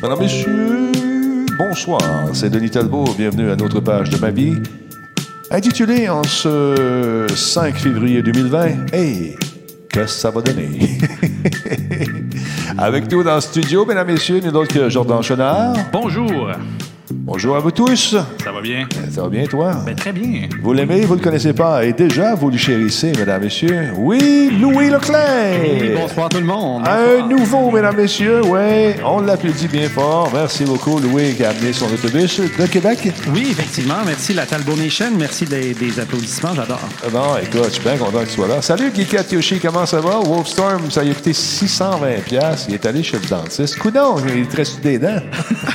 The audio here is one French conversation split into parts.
Madame, Messieurs, bonsoir. C'est Denis Talbot. Bienvenue à notre page de ma vie. Intitulée en ce 5 février 2020. Hey, que ça va donner? Avec nous dans le studio, mesdames, messieurs, nous d'autres que Jordan Chenard. Bonjour, Bonjour à vous tous. ça va bien? Ça va bien, toi? Ben, très bien. Vous l'aimez, vous le connaissez pas, et déjà, vous le chérissez, mesdames, messieurs? Oui, Louis Leclerc! Bonsoir tout le monde. Un nouveau, mesdames, messieurs, oui. On l'applaudit bien fort. Merci beaucoup, Louis, qui a amené son autobus de Québec. Oui, effectivement. Merci la Talbot Nation. Merci des, des applaudissements. J'adore. Ah Bon, écoute, je suis bien content que tu sois là. Salut, Guy Yoshi, comment ça va? Wolfstorm, ça lui a coûté 620 pièces. Il est allé chez le dentiste. Coudon, il te reste des dents.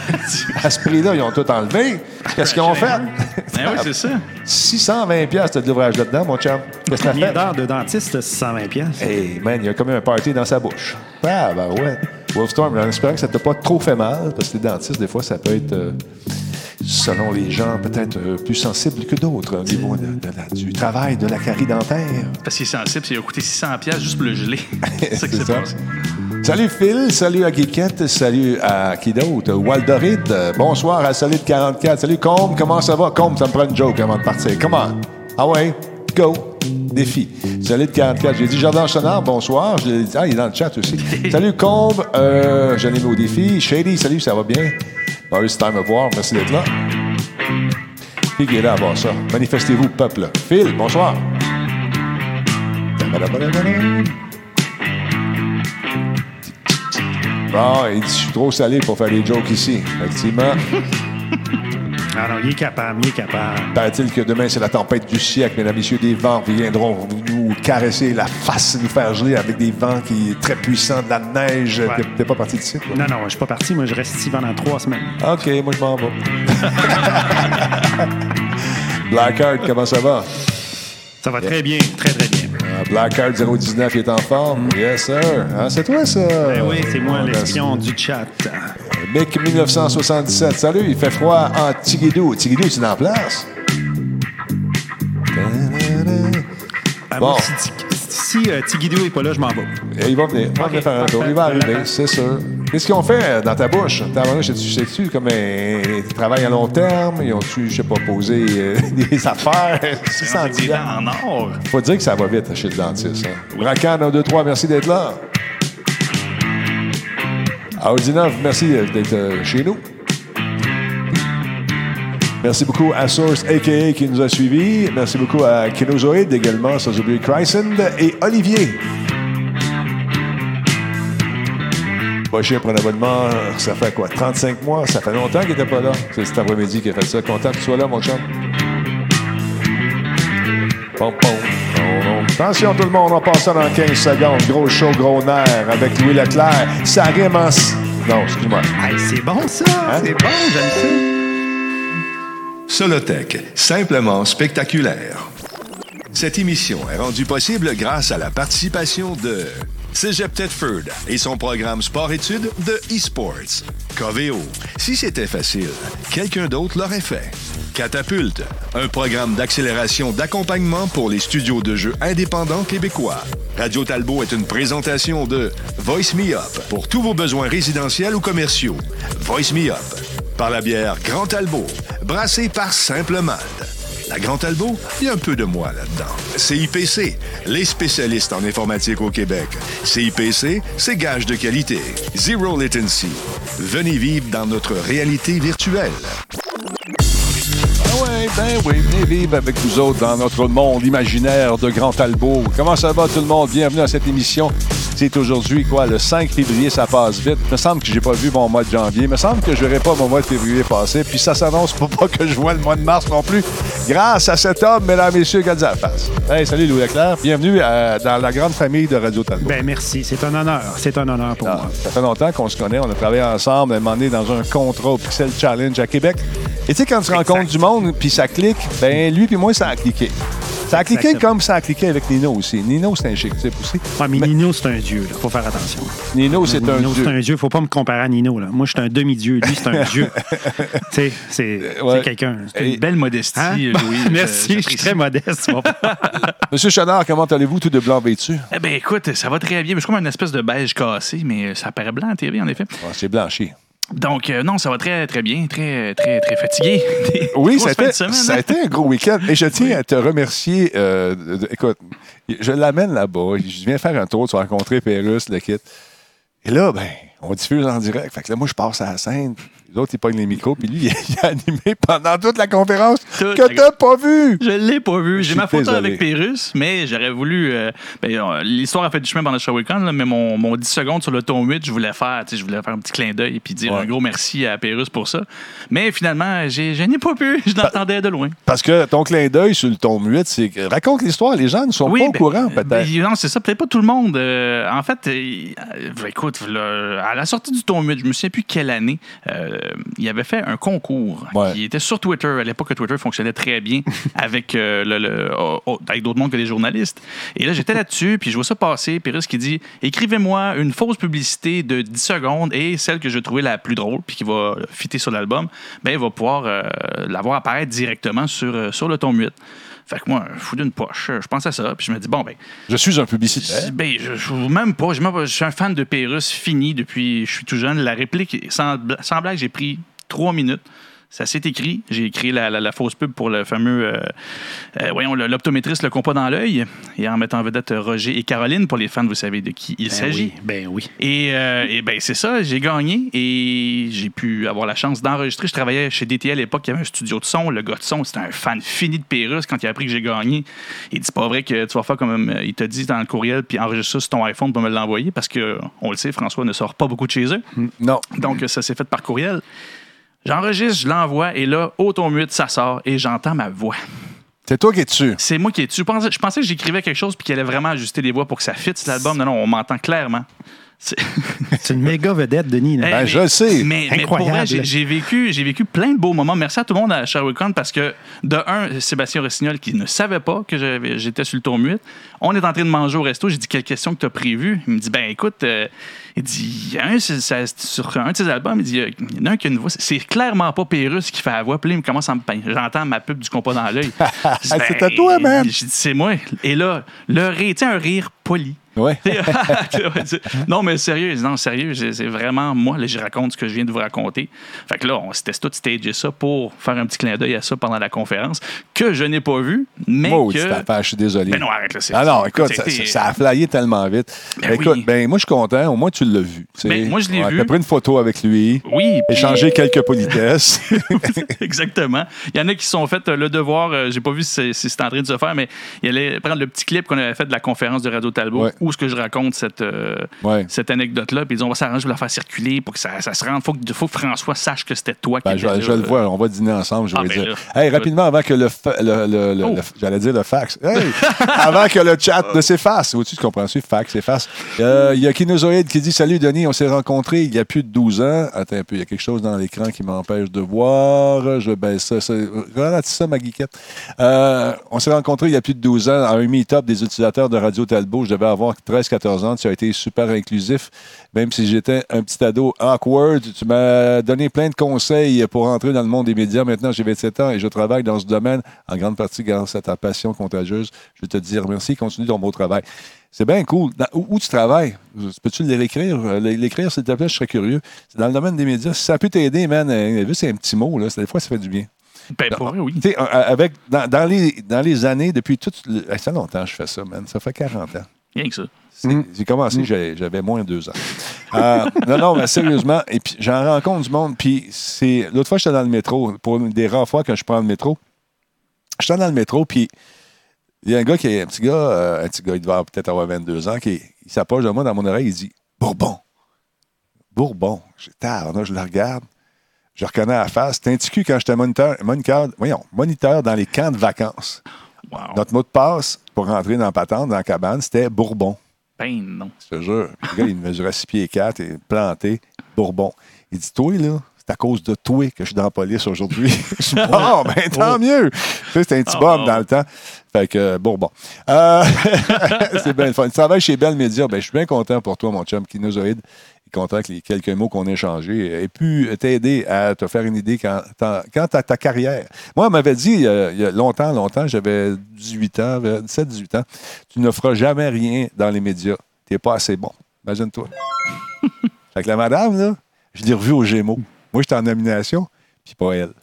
à ce prix-là, ils ont tout enlevé. Qu'est-ce qu'ils ont fait? Ben oui, c'est ça. 620 pièces de l'ouvrage là-dedans, mon chum. Qu'est-ce que Combien fait? d'heures de dentiste, 620 pièces. Hey, man, il y a comme un party dans sa bouche. Ah, ben ouais. Wolfstorm, en espérant que ça t'a pas trop fait mal, parce que les dentistes, des fois, ça peut être, euh, selon les gens, peut-être euh, plus sensible que d'autres au niveau de- de la- du travail de la carie dentaire. Parce qu'il est sensible, c'est- il a coûté 600 pièces juste pour le geler. c'est ça qui s'est ça. Salut Phil, salut à Guiquette, salut à qui d'autre? Waldoride, euh, bonsoir à Solide 44. Salut Combe, comment ça va? Combe, ça me prend une joke avant de partir. Comment? Ah ouais, go. Défi. Solide 44. J'ai dit Jordan Chenard, bonsoir. Je dit- ah, il est dans le chat aussi. salut Combe, euh, je l'ai mis au défi. Shady, salut, ça va bien? Boris Time of War, merci d'être là. Qui est là à voir ça? Manifestez-vous, peuple. Phil, bonsoir. Bon, il dit, je suis trop salé pour faire des jokes ici. Effectivement. Ah non, il est capable, il est capable. Paraît-il que demain, c'est la tempête du siècle, mesdames, messieurs, des vents viendront nous caresser la face, nous faire geler avec des vents qui sont très puissants, de la neige. Ouais. T'es- pas parti d'ici? toi? Non, non, je suis pas parti. Moi, je reste ici pendant trois semaines. OK, moi, je m'en vais. Blackheart, comment ça va? Ça va très bien, très, très bien. Blackheart 019 il est en forme. Yes, sir. Ah, c'est toi, ça? Ben oui, c'est moi l'espion du chat. Mick 1977. Salut, il fait froid en Tigidou. Tigidou, tu es en place? Ah, Bon. Si, euh, Tigidou est pas là, je m'en vais. Et il va venir. Il va Ok, venir faire un tour. Il va arriver, c'est sûr. Qu'est-ce qu'ils ont fait euh, dans ta bouche? Ta bouche, sais-tu, sais-tu comme un travail à long terme? Ils ont-tu, je sais pas, posé euh, des affaires? C'est ça en or. Faut dire que ça va vite chez le dentiste. Hein? Bracan, 1, 2, 3, merci d'être là. Audinov, merci d'être euh, chez nous. Merci beaucoup à Source AKA qui nous a suivis. Merci beaucoup à Kenozoid également, sans oublier Chrysand et Olivier. Pas cher pour un abonnement, ça fait quoi? 35 mois? Ça fait longtemps qu'il n'était pas là. C'est cet après-midi qu'il a fait ça. Content que tu sois là, mon chum. Pom. Attention tout le monde, on passe ça dans 15 secondes. Gros show, gros nerf avec Louis Leclerc. Ça rime en... Non, excuse-moi. Hey, c'est bon, ça. Hein? C'est bon, j'aime ça. Solotech, simplement spectaculaire. Cette émission est rendue possible grâce à la participation de Cégep Thetford et son programme sport-études de eSports. Coveo, si c'était facile, quelqu'un d'autre l'aurait fait. Catapulte, un programme d'accélération d'accompagnement pour les studios de jeux indépendants québécois. Radio Talbot est une présentation de Voice Me Up pour tous vos besoins résidentiels ou commerciaux. Voice Me Up par la bière Grand Talbot, brassée par Simple Malte. La Grand Talbot, il y a un peu de moi là-dedans. CIPC, les spécialistes en informatique au Québec. CIPC, c'est gage de qualité. Zero latency. Venez vivre dans notre réalité virtuelle. Ah ouais, ben oui, venez vivre avec nous autres dans notre monde imaginaire de Grand Talbot. Comment ça va tout le monde? Bienvenue à cette émission. C'est aujourd'hui, quoi, le 5 février, ça passe vite. Il me semble que j'ai pas vu mon mois de janvier. Il me semble que je verrai pas mon mois de février passer. Puis ça s'annonce pour pas que je vois le mois de mars non plus. Grâce à cet homme, mesdames, messieurs, gardez la face. Hey, salut Louis Leclerc. Bienvenue à- dans la grande famille de Radio Talbot. Ben, merci. C'est un honneur. C'est un honneur pour Ah, moi. ça fait longtemps qu'on se connaît. On a travaillé ensemble à un moment donné dans un contrat au Pixel Challenge à Québec. Et tu sais, quand tu rencontres du monde puis ça clique, ben lui puis moi, ça a cliqué. Ça a cliqué Exactement. comme ça a cliqué avec Nino aussi. Nino, c'est un chic type aussi. Ouais, mais Nino, c'est un dieu. Il faut faire attention. Nino, c'est un Nino, c'est dieu. un dieu. faut pas me comparer à Nino. Là. Moi, je suis un demi-dieu. Lui, c'est un dieu. tu sais, c'est Ouais. c'est quelqu'un. C'est une belle modestie, Hein? Louis. Merci, je suis très modeste. Monsieur Chenard, comment allez-vous tout de blanc vêtu? Eh bien, écoute, ça va très bien. Je suis comme une espèce de beige cassé, mais ça paraît blanc à TV, en effet. C'est blanchi. Donc, euh, non, ça va très, très bien. Très, très, très fatigué. Des Oui, ça a, été, semaine, ça a hein? été un gros week-end. Et je tiens à te remercier. euh, de- de- écoute, je l'amène là-bas. Je viens faire un tour. Tu vas rencontrer Pérus, le kit. Et là, ben, on diffuse en direct. Fait que là, moi, je passe à la scène. Les autres, ils pognent les micros. Puis lui, il a, animé pendant toute la conférence Toute que t'as pas vu. Je l'ai pas vu. J'ai ma photo désolé. avec Pérus, mais j'aurais voulu. euh, ben, euh, L'histoire a fait du chemin pendant là, mais mon, mon 10 secondes sur le ton 8, je voulais faire, je voulais faire un petit clin d'œil et puis dire Ouais. un gros merci à Pérus pour ça. Mais finalement, je n'ai pas pu. Je l'entendais de loin. Parce que ton clin d'œil sur le ton 8, c'est raconte l'histoire. Les gens ne sont pas au ben, courant, euh, peut-être. ben, non, c'est ça. Peut-être pas tout le monde. Euh, en fait, euh, écoute, là, à la sortie du ton 8, je me souviens plus quelle année, euh, il avait fait un concours Ouais. qui était sur Twitter. À l'époque, Twitter fonctionnait très bien avec, euh, le, le- oh, oh, avec d'autres mondes que des journalistes. Et là, j'étais là-dessus, puis je vois ça passer. Pérus qui dit Écrivez-moi une fausse publicité de 10 secondes et celle que je trouvais la plus drôle, puis qui va fitter sur l'album, ben, il va pouvoir euh, la voir apparaître directement sur, euh, sur le ton 8. Fait que moi, fou d'une poche, je pense à ça, puis je me dis, bon, ben, Je suis un publicitaire. ben, je, je- même pas. Je, même pas- je suis un fan de Pérus fini depuis je suis tout jeune. La réplique, sans blague, j'ai pris trois minutes. Ça s'est écrit. J'ai écrit la, la- la fausse pub pour le fameux, euh, euh, voyons, l'optométriste Le Compas dans l'œil, et en mettant en vedette Roger et Caroline, pour les fans, vous savez de qui il Ben s'agit. oui, ben oui. Et, euh, et ben c'est ça, j'ai gagné et j'ai pu avoir la chance d'enregistrer. Je travaillais chez DTL à l'époque, il y avait un studio de son. Le gars de son, c'était un fan fini de Pérus. Quand il a appris que j'ai gagné, il dit pas vrai que tu vas faire comme il t'a dit dans le courriel, puis enregistre ça sur ton iPhone pour me l'envoyer parce que on le sait, François ne sort pas beaucoup de chez eux. Non. Donc ça s'est fait par courriel. J'enregistre, je l'envoie et là, au ton 8, ça sort et j'entends ma voix. C'est toi qui es dessus. C'est moi qui ai dessus. Je pensais, je pensais que j'écrivais quelque chose puis qu'il allait vraiment ajuster les voix pour que ça fitte cet album. Non, non, on m'entend clairement. C'est- C'est une méga vedette, Denis. là. Eh, Ben, je le sais. Mais, mais pour Incroyable. vrai, j'ai- vécu, j'ai vécu plein de beaux moments. Merci à tout le monde à Sherwick-On parce que, de un, Sébastien Rossignol qui ne savait pas que j'avais- j'étais sur le tour 8. On est en train de manger au resto. J'ai dit quelle question que tu as prévue? Il me dit ben écoute, euh, il dit il y a un, c'est- ça- c'est sur un de ses albums, il dit il y en a un qui a une voix. C'est clairement pas Pérus qui fait la voix. Puis là, il me commence à me peindre. J'entends ma pub du compas dans l'œil. Je dis, Ben, C'était toi, man. J'ai dit c'est moi. Et là, le rire, tu un rire poli. Ouais. non, mais sérieux, non, sérieux, c'est vraiment moi, là, je raconte ce que je viens de vous raconter. Fait que là, on s'était tout stagé ça pour faire un petit clin d'œil à ça pendant la conférence, que je n'ai pas vu, mais Maudite que. je suis désolé. Ben non, arrête là. c'est- Ah non, écoute, ça, c'est- ça- ça a flyé tellement vite. Ben écoute, oui. ben moi, je suis content. Au moins, tu l'as vu. tu. Ben, moi, je l'ai vu. pris une photo avec lui, Oui. puis- échangé quelques politesses. Exactement. Il y en a qui se sont fait euh, le devoir, euh, j'ai pas vu si, c'est- si c'était en train de se faire, mais il allait prendre le petit clip qu'on avait fait de la conférence de Radio Talbot, Ouais. Où ce que je raconte cette, euh, Ouais. cette anecdote-là, puis ils disent on va s'arranger pour la faire circuler pour que ça, ça se rende. Faut que, faut que François sache que c'était toi qui Ben, je, vais- là. je vais le voir. On va dîner ensemble. Je Ah, vais ben dire. là. Hey, rapidement, avant que le, fa- le- le- le- Oh. j'allais dire le fax. Hey, avant que le chat ne s'efface. Où tu comprends-tu? Fax, efface. Euh, Il y a Kinozoïde qui dit Salut Denis, on s'est rencontrés il y a plus de 12 ans. Attends un peu, il y a quelque chose dans l'écran qui m'empêche de voir. Je baisse ça. ça ça, ma geekette. Euh, on s'est rencontrés il y a plus de 12 ans à un meet-up des utilisateurs de Radio Talbot. Je devais avoir 13-14 ans. Tu as été super inclusif. Même si j'étais un petit ado awkward, tu m'as donné plein de conseils pour entrer dans le monde des médias. Maintenant, j'ai 27 ans et je travaille dans ce domaine en grande partie grâce à ta passion contagieuse. Je veux te dire merci. Continue ton beau travail. C'est bien cool. Dans- où, où tu travailles? Peux-tu l'écrire? Euh, L'écrire, s'il te plaît, je serais curieux. C'est dans le domaine des médias. Si ça peut t'aider, man, euh, vu, c'est un petit mot, là. Des fois, ça fait du bien. Ben, pour vrai, oui. Avec, dans, dans les, dans les années, depuis tout. Ça fait longtemps que je fais ça, man. Ça fait 40 ans. Rien que ça. J'ai commencé, j'ai- j'avais moins de deux ans. Euh, non, non, mais sérieusement, et puis j'en rencontre du monde. Puis c'est l'autre fois, j'étais dans le métro. Pour une des rares fois que je prends le métro, j'étais dans le métro, puis il y a un gars qui est un petit gars, euh, un petit gars, il devait peut-être avoir 22 ans, qui il s'approche de moi dans mon oreille, il dit Bourbon. Bourbon. J'ai tard, là, je le regarde. Je reconnais la face. C'était un petit cul quand j'étais moniteur, moniteur, voyons, moniteur dans les camps de vacances? Wow. Notre mot de passe pour rentrer dans la patente, dans la cabane, c'était Bourbon. Ben non. Je te jure. Le gars, il mesurait 6 pieds 4 et planté, Bourbon. Il dit Toi, là, c'est à cause de toi que je suis dans la police aujourd'hui. Bon, ben tant mieux. Tu sais, c'était un petit Oh. bum dans le temps. Fait que, Bourbon. Euh, c'est bien le fun. Tu travailles chez Bell Media. Ben, je suis bien content pour toi, mon chum Kinozoïde. Content que les quelques mots qu'on a échangés aient pu t'aider à te faire une idée quand, quant à ta carrière. Moi, on m'avait dit euh, il y a longtemps, longtemps, j'avais 18 ans, 17-18 ans, tu ne feras jamais rien dans les médias. Tu n'es pas assez bon. Imagine-toi. fait que la madame, là, Je l'ai revu au Gémeaux. Moi, j'étais en nomination, puis pas elle.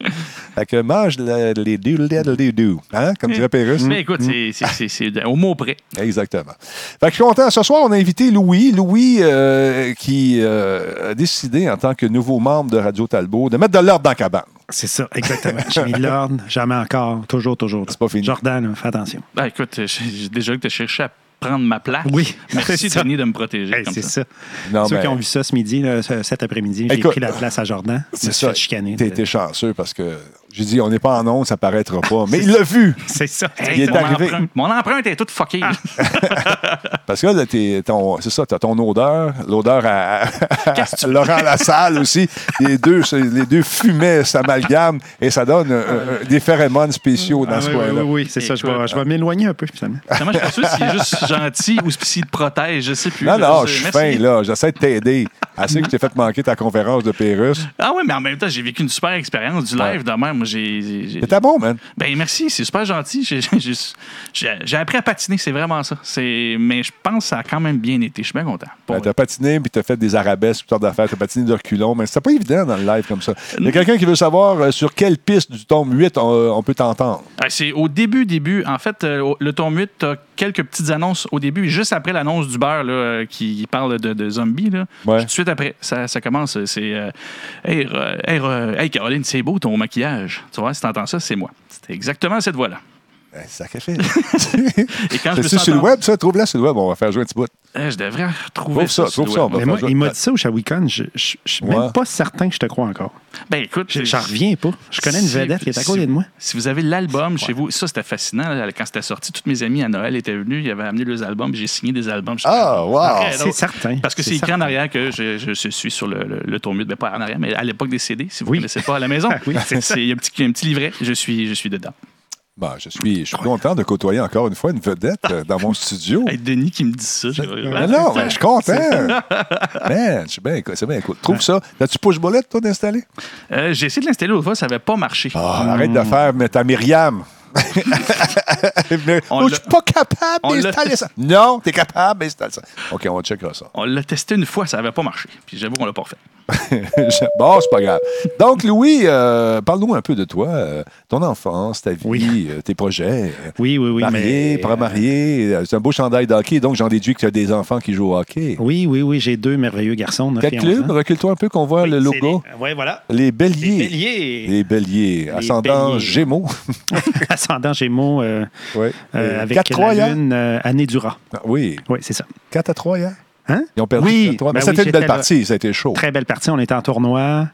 fait que mange le- les doodle-doodle-doo, hein? Comme dirait Pérus. Mais écoute, c'est- c'est- au mot près. Exactement. Fait que je suis content. Ce soir, on a invité Louis. Louis euh, qui euh, a décidé, en tant que nouveau membre de Radio Talbot, de mettre de l'ordre dans la cabane. C'est ça, exactement. J'ai mis de l'ordre, jamais encore, toujours, toujours. C'est pas fini. Jordan, fais attention. Ben, écoute, j'ai déjà que tu as cherché à prendre ma place. Oui, Merci. Denis, de me protéger. Hey, comme c'est ça. ça. Non, Ceux mais- qui ont vu ça ce midi, là, ce- cet après-midi, j'ai pris la place à Jordan. C'est ça. chicaner. T'as été chanceux parce que j'ai dit, on n'est pas en onde, ça paraîtra pas. Mais il l'a vu. C'est ça. Il est mon, arrivé. empreinte, mon empreinte est toute fuckée. Ah. Parce que là, t'es- ton- c'est ça, tu as ton odeur, l'odeur à, à Laurent Lassalle aussi. Les deux, les deux fumaient, s'amalgament et ça donne euh, euh, des phéromones spéciaux dans Ah, ce oui, oui, coin-là. oui, oui, c'est ça. Je vais, je vais m'éloigner un peu, finalement. Je suis pas sûr s'il est juste gentil ou s'il te protège. Je sais plus. Non, non, Je- suis fin, là. J'essaie de t'aider. Assez que je t'ai fait manquer ta conférence de Pérus. Ah ouais, mais en même temps, j'ai vécu une super expérience du live de même. Moi, j'ai. C'était bon, man. Ben merci, c'est super gentil. J'ai- appris à patiner, c'est vraiment ça. Mais je pense que ça a quand même bien été. Je suis bien content. Ben, t'as patiné, puis t'as fait des arabesques, toutes sortes d'affaires. T'as patiné de reculons, mais c'était pas évident dans le live comme ça. Il y a quelqu'un qui veut savoir euh, sur quelle piste du tome 8 on, euh, on peut t'entendre. Ah, C'est au début, début. En fait, euh, le tome 8, t'as quelques petites annonces au début, et juste après l'annonce du beurre là, euh, qui parle de, de zombies. Là, Ouais. Tout de suite après, ça, ça commence. C'est euh, hey, hey, hey, Caroline, c'est beau ton maquillage. Tu vois, si t'entends ça, c'est moi. C'était exactement cette voix-là. Ben, sacrifice. Et quand je me suis sur le web, ça? Trouve-la sur le web. On va faire jouer un petit bout. Eh, je devrais retrouver Trouve ça, trouve ça, web. on va Mais moi, il m'a dit ça au Shawicon. Je je- je suis Ouais. même pas certain que je te crois encore. Ben écoute, Je- J'en reviens pas. Je connais une Si- vedette qui est à côté si- de moi. Si vous avez l'album chez vous, ça c'était fascinant. là, quand c'était sorti, toutes mes amies à Noël étaient venues, ils avaient amené leurs albums, j'ai signé des albums. Ah, wow. C'est certain. Parce que c'est écrit en arrière que je, je- je suis sur le, le, le tome 8, ben pas en arrière, mais à l'époque des CD, si vous ne Oui. connaissez pas à la maison. Oui. Il y a un petit, un petit livret, je suis, je suis dedans. Bon, je suis, je suis content de côtoyer encore une fois une vedette euh, dans mon studio. Hey, Denis qui me dit ça. je- Mais non, mais je suis content. Man, je suis bien, c'est bien cool. Trouve ça. As-tu push bullet, toi, d'installer? Euh, J'ai essayé de l'installer l'autre fois, ça n'avait pas marché. Ah, arrête de faire mais ta Myriam. Oh, je suis pas capable d'installer ça. Non, t'es capable d'installer ça. OK, on checkera ça. On l'a testé une fois, ça n'avait pas marché. Puis j'avoue qu'on l'a pas refait. bon, c'est pas grave. Donc, Louis, euh, parle-nous un peu de toi, euh, ton enfance, ta vie, Oui. euh, tes projets. Oui, oui, oui. marié, mais, C'est un beau chandail d'hockey, donc j'en déduis que tu as des enfants qui jouent au hockey. Oui, oui, oui. J'ai deux merveilleux garçons. Quel club? 11 ans. Recule-toi un peu qu'on voit le logo. Oui, voilà. Les Béliers. Les béliers. Les Béliers. Ascendant Béliers. Gémeaux. Ascendant Gémeaux euh, oui. euh, avec 4 3 la hier? lune euh, année du rat. Ah, Oui. Oui, c'est ça. 4 à 3 hier? Hein? Ils ont perdu Oui, 4 à 3. Mais ben ça a oui, été une belle partie. Ça a été chaud. Très belle partie. On était en tournoi.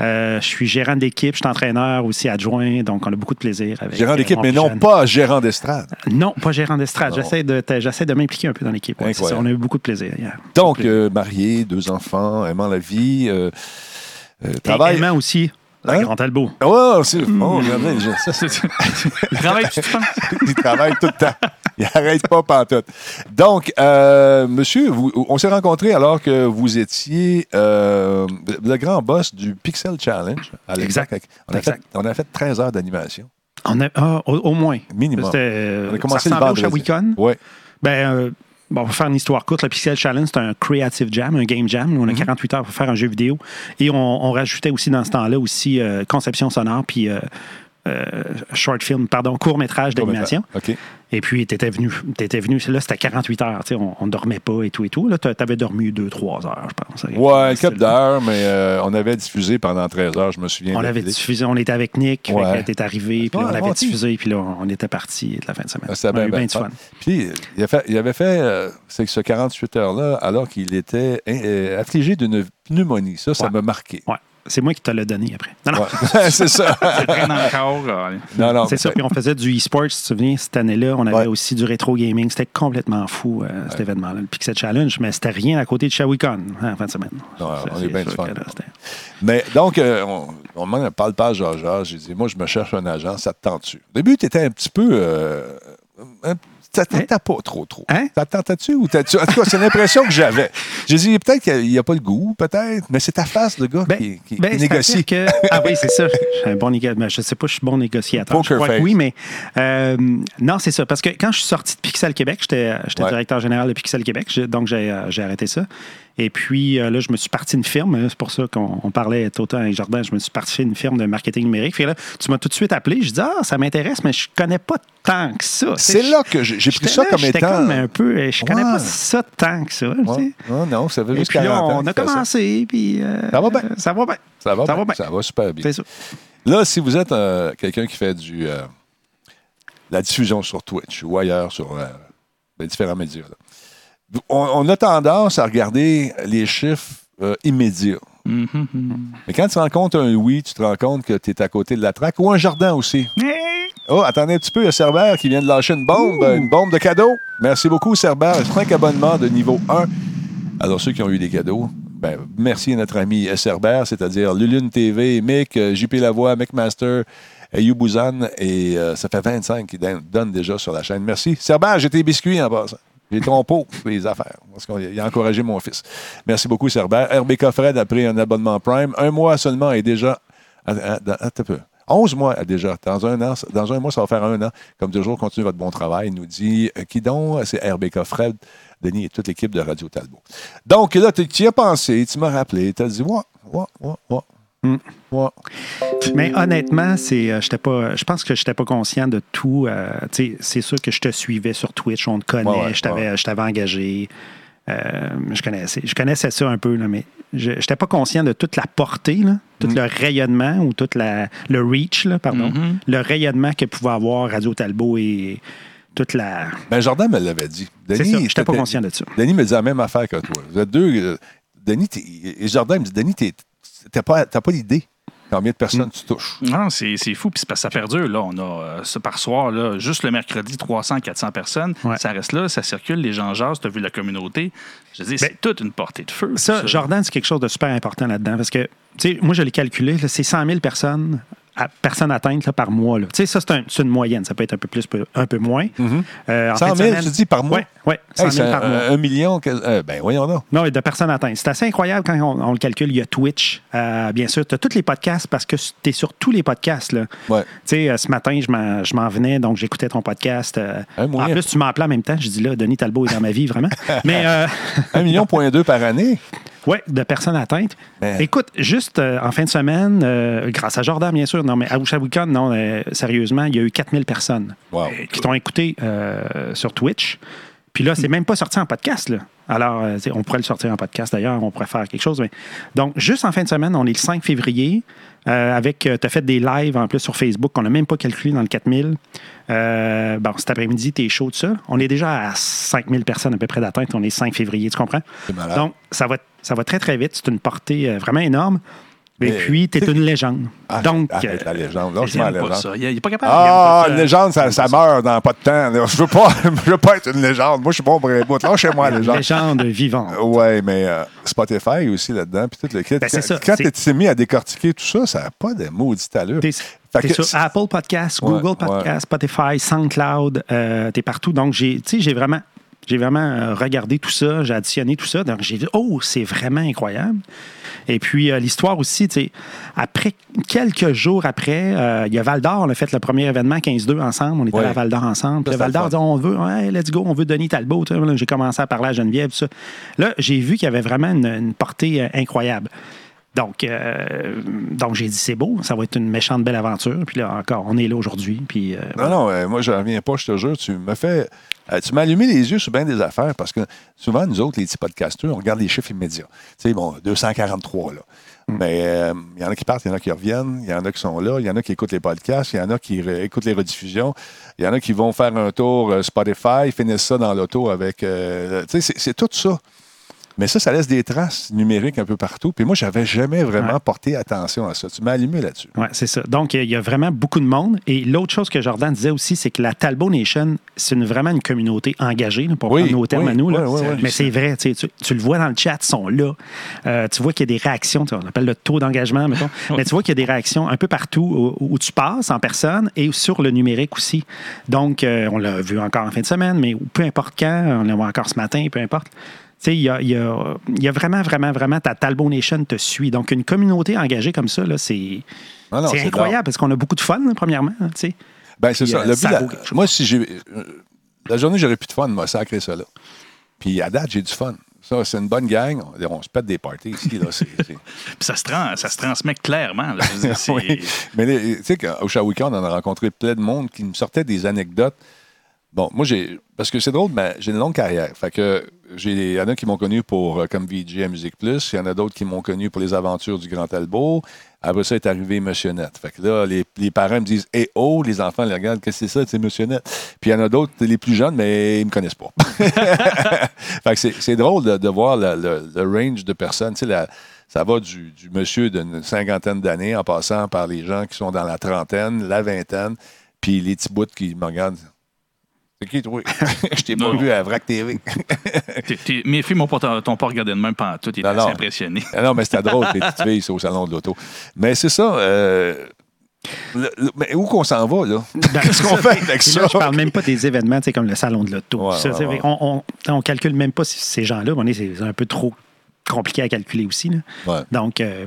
Euh, je suis gérant d'équipe, je suis entraîneur aussi adjoint, donc on a beaucoup de plaisir avec Gérant d'équipe, mais non pas gérant d'estrade. Non, pas gérant d'estrade. J'essaie de, m'impliquer un peu dans l'équipe. Ouais. On a eu beaucoup de plaisir hier. Donc, euh, marié, deux enfants, aimant la vie, euh, plaisir. Et travail. aimant aussi la Hein? Grand Talbot. Oh, c'est bon, regardez, je- ça, c'est- Il travaille, tu penses? il travaille tout le temps. Il n'arrête pas pantoute. Donc, euh, monsieur, vous- on s'est rencontrés alors que vous étiez euh, le grand boss du Pixel Challenge. À. Exact. On a, fait, Exact. on a fait 13 heures d'animation. On a, ah, au, au moins. Minimum. C'était, euh, On a commencé ça le au. Shawicon. Oui. Ben, euh, bon, pour faire une histoire courte, le Pixel Challenge, c'est un creative jam, un game jam. On a 48 heures pour faire un jeu vidéo. Et on, on rajoutait aussi dans ce temps-là aussi euh, conception sonore puis euh, short film, pardon, court métrage d'animation. Et puis, tu étais venu. T'étais venu. Là, c'était 48 heures. tu sais, On ne dormait pas et tout et tout. Là, tu avais dormi 2-3 heures, je pense. Ouais, cap d'heures, mais euh, on avait diffusé pendant 13 heures, je me souviens. On l'avait diffusé, on était avec Nick, Ouais. tu arrivé, puis là, on l'avait diffusé, puis là, on était parti de la fin de semaine. Ah, C'était on a bien, eu bien du fun. Puis, il, a fait- il avait fait euh, c'est que ce 48 heures-là, alors qu'il était euh, affligé d'une pneumonie. Ça, ça m'a marqué. Ouais. C'est moi qui te l'ai donné après. Non, non, Ouais. c'est ça. Encore. euh, Non, non, c'est ça. Puis on faisait du e-sport, si tu te souviens, cette année-là. On avait Ouais. aussi du rétro gaming. C'était complètement fou, euh, cet événement-là, le Pixel Challenge. Mais c'était rien à côté de Shawicon hein, en fin de semaine. Non, on est bien fun. là, Mais donc, euh, on, on m'en parle pas à Georges. J'ai dit, moi, je me cherche un agent, ça te tente-tu? Au début, tu étais un petit peu. euh, un- ça tentait pas trop, trop. Hein? Ça tentait-tu ou t'as-tu? En tout cas, c'est l'impression que j'avais. J'ai dit, peut-être qu'il n'y a pas le goût, peut-être, mais c'est ta face, le gars, Ben, qui, qui- ben, qui négocie. que- ah oui, c'est ça. Je suis un bon négo- je sais pas, je suis bon négociateur. Poker je crois face. que oui, mais euh, non, c'est ça. Parce que quand je suis sorti de Pixel Québec, j'étais Ouais. directeur général de Pixel Québec, donc euh, j'ai arrêté ça. Et puis euh, là, je me suis parti une firme. hein, C'est pour ça qu'on on parlait tout autant avec Jardin. Je me suis parti une firme de marketing numérique. Que là, tu m'as tout de suite appelé. Je dis ah, ça m'intéresse, mais je connais pas tant que ça. C'est là que j'ai pris ça comme étant. comme un peu. Je connais pas ça tant que ça. Non, non, ça Et juste puis là, 40 ans on a commencé, puis euh, Ça va bien. Ça va bien. Ça va, bien. Ça va super bien. C'est ça. Là, si vous êtes euh, quelqu'un qui fait du euh, la diffusion sur Twitch ou ailleurs sur euh, les différents médias, là, on, on a tendance à regarder les chiffres euh, immédiats. Mhm, mhm. Mais quand tu rencontres un oui, tu te rends compte que tu es à côté de la traque ou un jardin aussi. Oh, attendez un petit peu, il y a Cerber qui vient de lâcher une bombe, une bombe de cadeau. Merci beaucoup, Cerber. 5 abonnements de niveau 1. Alors, ceux qui ont eu des cadeaux, ben, merci à notre ami Cerber, c'est-à-dire Lulune TV, Mick, euh, JP Lavoie, McMaster, You Bouzan, et euh, ça fait 25 qui don- donnent déjà sur la chaîne. Merci. Cerber, j'ai tes biscuits en passant. Pot pour les affaires. Parce qu'il a encouragé mon fils. Merci beaucoup, Cerber. RBK Fred a pris un abonnement Prime. Un mois seulement est déjà. Attends, peu. 11 mois déjà. Dans un an, dans un mois, ça va faire un an. Comme toujours, continuez votre bon travail. Il nous dit euh, qui donc? C'est RBK Fred, Denis et toute l'équipe de Radio Talbot. Donc là, tu tu y as pensé, tu m'as rappelé, tu as dit Ouais, ouais, ouais, ouais. Ouais. Mais honnêtement, c'est, euh, j'étais pas, je pense que je n'étais pas conscient de tout. euh, c'est sûr que je te suivais sur Twitch, on te connaît, Ouais, ouais, je, t'avais, je t'avais engagé. euh, je, connaissais, je connaissais ça un peu, là, mais je n'étais pas conscient de toute la portée, là, tout Mm. le rayonnement ou tout la, le reach, là, pardon, Mhm. le rayonnement que pouvait avoir Radio Talbot et toute la. Ben, Jordan me l'avait dit. C'est Denis, ça, n'étais pas conscient de ça. Denis me dit la même affaire que toi. Vous êtes deux. Denis, et Jordan me dit Denis, t'es- t'as pas, t'as pas d'idée combien de personnes tu touches. Non, c'est c'est fou, puis c'est parce que ça perdure. Là, on a euh, ça par soir, là, juste le mercredi, 300, 400 personnes. Ouais. Ça reste là, ça circule, les gens jasent, tu as vu la communauté. Je dis, c'est toute une portée de feu. Ça, Jordan, c'est quelque chose de super important là-dedans parce que, tu sais, moi, je l'ai calculé, là, c'est 100 000 personnes, personnes atteintes là, par mois. là. Tu sais, ça, c'est un- c'est une moyenne. Ça peut être un peu plus, un peu moins. Euh, en 100 fin de 000, semaine- tu dis, par mois? Oui, ouais, 100 Hey, 000 c'est par un, mois. un million. que- euh, ben, voyons donc. Non, de personnes atteintes. C'est assez incroyable quand on, on le calcule. Il y a Twitch, euh, bien sûr. Tu as tous les podcasts parce que tu es sur tous les podcasts. Là. Ouais. Tu sais, euh, ce matin, je m'en, venais, donc j'écoutais ton podcast. euh, en moyen. plus, tu m'en appelais en même temps. Je dis là, Denis Talbot est dans ma vie, vraiment. Mais, euh, Un million point deux par année? oui, de personnes atteintes. Ben. Écoute, juste euh, en fin de semaine, euh, grâce à Jordan, bien sûr, non, mais à Wushawikan, non, euh, sérieusement, il y a eu 4000 personnes Wow. qui t'ont écouté sur Twitch. Puis là, c'est même pas sorti en podcast. Là. Alors, on pourrait le sortir en podcast d'ailleurs, on pourrait faire quelque chose. Mais... Donc, juste en fin de semaine, on est le 5 février. Euh, avec, tu as fait des lives en plus sur Facebook qu'on n'a même pas calculé dans le 4000. Euh, bon, cet après-midi, t'es chaud de ça. On est déjà à 5000 personnes à peu près d'atteinte. On est 5 février, tu comprends? Donc, ça va, ça va très, très vite. C'est une portée euh, vraiment énorme. Et Mais- puis, tu es une légende. Arrête, Donc, arrête euh, la légende. Il Lâche-moi la aime pas légende. ça. Il n'est pas capable. Ah, une légende, ça, ça meurt dans pas de temps. là. Je veux pas, je veux pas être une légende. Moi, je suis bon pour les bouts. Lâchez-moi la légende. légende vivante. Oui, mais euh, Spotify aussi là-dedans. Puis tout le kit. Ben, c'est ça, Quand tu t'es mis à décortiquer tout ça, ça n'a pas de maudite allure. T'es sur Apple Podcasts, Ouais, Google Podcasts, Spotify, SoundCloud, euh, t'es partout. Donc, j'ai, tu sais, j'ai vraiment, j'ai vraiment euh, regardé tout ça, j'ai additionné tout ça. Donc, j'ai dit, oh, c'est vraiment incroyable. Et puis, euh, l'histoire aussi, tu sais, après, quelques jours après, euh, il y a Val d'Or, on a fait le premier événement 15-2 ensemble. On était Ouais. à Val d'Or ensemble. Puis Val d'Or dit, on veut, ouais, let's go, on veut Denis Talbot. J'ai commencé à parler à Geneviève, tout ça. Là, j'ai vu qu'il y avait vraiment une, une portée euh, incroyable. Donc, euh, donc j'ai dit, c'est beau, ça va être une méchante belle aventure. Puis là, encore, on est là aujourd'hui. Puis, euh, Non, non, euh, moi, je reviens pas, je te jure. Tu me fais. tu m'as allumé les yeux sur bien des affaires parce que souvent, nous autres, les petits podcasteurs, on regarde les chiffres immédiats. Tu sais, bon, 243, là. Mais euh, il y en a qui partent, il y en a qui reviennent, il y en a qui sont là, il y en a qui écoutent les podcasts, il y en a qui écoutent les rediffusions, il y en a qui vont faire un tour Spotify, finissent ça dans l'auto avec. euh, tu sais, c'est tout ça. Mais ça, ça laisse des traces numériques un peu partout. Puis moi, j'avais jamais vraiment Ouais. porté attention à ça. Tu m'as allumé là-dessus. Oui, c'est ça. Donc, il y a vraiment beaucoup de monde. Et l'autre chose que Jordan disait aussi, c'est que la Talbot Nation, c'est vraiment une communauté engagée, pour Oui, prendre nos termes oui, à nous. là. oui, oui, oui. Mais c'est vrai, tu, sais, tu, tu le vois dans le chat, ils sont là. Euh, tu vois qu'il y a des réactions, on appelle le taux d'engagement, mettons. Mais tu vois qu'il y a des réactions un peu partout où, où tu passes en personne et sur le numérique aussi. Donc, euh, on l'a vu encore en fin de semaine, mais peu importe quand, on l'a vu encore ce matin, peu importe. Tu sais, il y a, y a- il y a vraiment, vraiment, vraiment, ta Talbot Nation te suit. Donc, une communauté engagée comme ça, c'est non, c'est incroyable parce qu'on a beaucoup de fun, là, premièrement. hein, tu sais. Ben, c'est ça. euh, Le but, la- moi, si j'ai. euh, La journée, j'aurais plus de fun, m'a sacré ça là. Puis à date, j'ai du fun. Ça, c'est une bonne gang. On, on se pète des parties ici. Là, Puis ça se, trans- ça se transmet clairement. là. Dire, Oui. Mais tu sais qu'au Shawika, on en a rencontré plein de monde qui me sortait des anecdotes. Bon, moi, j'ai. Parce que c'est drôle, mais j'ai une longue carrière. Fait que j'ai. Il y en a qui m'ont connu pour euh, comme VJ à Musique Plus. Il y en a d'autres qui m'ont connu pour les aventures du Grand Talbot. Après ça est arrivé Monsieur Net. Fait que là, les, les parents me disent Eh oh, les enfants les regardent, qu'est-ce que c'est ça, c'est Monsieur Net? Puis il y en a d'autres, les plus jeunes, mais ils me connaissent pas. fait que c'est, c'est drôle de, de voir le, le- le range de personnes. Tu sais, la- ça va du, du monsieur d'une cinquantaine d'années en passant par les gens qui sont dans la trentaine, la vingtaine, puis les petits bouts qui me regardent. C'est qui, toi? Je t'ai pas Non, non. vu à VRAC TV. t'es- t'es- mes filles m'ont pas, t'ont pas regardé de même pendant tout. Ils étaient Non, non. assez impressionnés. Ah non, mais c'était drôle, les petites filles, c'est au salon de l'auto. Mais c'est ça. euh, le- le- mais où qu'on s'en va, là? Qu'est-ce qu'on fait avec ça? là, je parle même pas des événements, tu sais, comme le salon de l'auto. Ouais, Ça, ouais, c'est vrai, ouais. On, on, on calcule même pas ces gens-là. On est, c'est un peu trop compliqué à calculer aussi. là. Ouais. Donc, euh,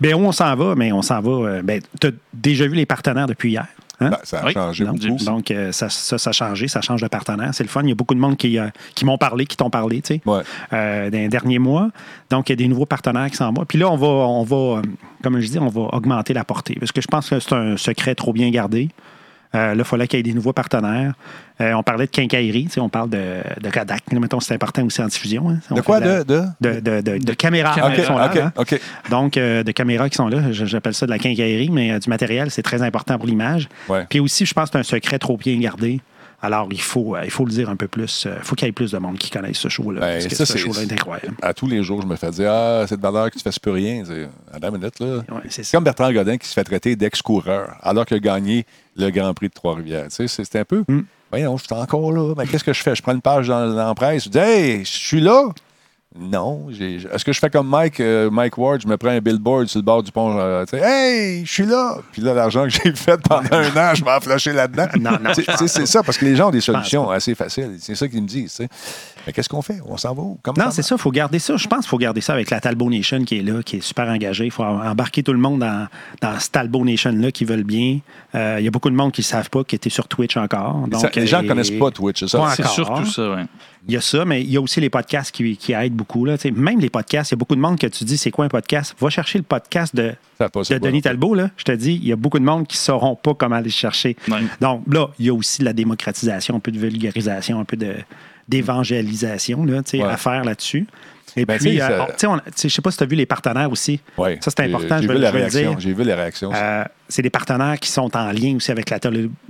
ben, où on s'en va? Mais on s'en va. euh, ben, tu as déjà vu les partenaires depuis hier? Hein? Ben, ça a Oui. changé Donc, beaucoup. donc, euh, ça, ça, ça a changé, ça change de partenaire. C'est le fun. Il y a beaucoup de monde qui, euh, qui m'ont parlé, qui t'ont parlé, tu sais, Ouais. euh, dans les derniers mois. Donc, il y a des nouveaux partenaires qui s'en vont. Puis là, on va, on va comme je dis, on va augmenter la portée. Parce que je pense que c'est un secret trop bien gardé. Euh, là, il fallait qu'il y ait des nouveaux partenaires. Euh, on parlait de quincaillerie, on parle de, de Kodak. Mettons, c'est important aussi en diffusion. hein. De quoi? la- De, de? de, de, de- de caméras qui sont là. Hein. Donc, euh, de caméras qui sont là. J'appelle ça de la quincaillerie, mais euh, du matériel, c'est très important pour l'image. Ouais. Puis aussi, je pense que c'est un secret trop bien gardé. Alors, il faut, euh, il faut le dire un peu plus. Il faut qu'il y ait plus de monde qui connaisse ce show-là. Ben, parce que ça, ce c'est- show-là est incroyable. À tous les jours, je me fais dire Ah, cette valeur que tu fais plus rien. C'est- À la minute, là. Ouais, c'est comme Bertrand Godin qui se fait traiter d'ex-coureur alors qu'il a gagné le Grand Prix de Trois-Rivières. C'est un peu. Mm. Voyons, je suis encore là. Mais qu'est-ce que je fais? Je prends une page dans, dans la presse. Je dis Hey, je suis là. Non. j'ai- Est-ce que je fais comme Mike, euh, Mike Ward, je me prends un billboard sur le bord du pont, euh, tu sais, Hey, je suis là! Puis là, l'argent que j'ai fait pendant un an, je vais en flasher là-dedans. Non, non, C'est- ça, parce que les gens ont des solutions assez faciles. C'est ça qu'ils me disent. tu sais. Mais qu'est-ce qu'on fait? On s'en va où? Comment Non, c'est ça, il faut garder ça. Je pense qu'il faut garder ça avec la Talbot Nation qui est là, qui est super engagée. Il faut embarquer tout le monde dans, dans cette Talbot Nation-là qui veulent bien. Euh, Il y a beaucoup de monde qui ne savent pas qui était sur Twitch encore. Ça, Donc, les gens ne connaissent pas Twitch, c'est ça? C'est surtout ça, oui. Il y a ça, mais il y a aussi les podcasts qui, qui aident beaucoup. Là. Même les podcasts, il y a beaucoup de monde que tu dis c'est quoi un podcast? Va chercher le podcast de. Denis Talbot. Là. Je te dis, il y a beaucoup de monde qui ne sauront pas comment aller le chercher. Ouais. Donc là, il y a aussi de la démocratisation, un peu de vulgarisation, un peu d'évangélisation là, Ouais. à faire là-dessus. Et Ben, puis, euh, on- tu sais, je pas si tu as vu les partenaires aussi. Ouais. Ça, c'est important, J'ai je vu la je réaction. J'ai vu les réactions. Euh, c'est des partenaires qui sont en lien aussi avec la,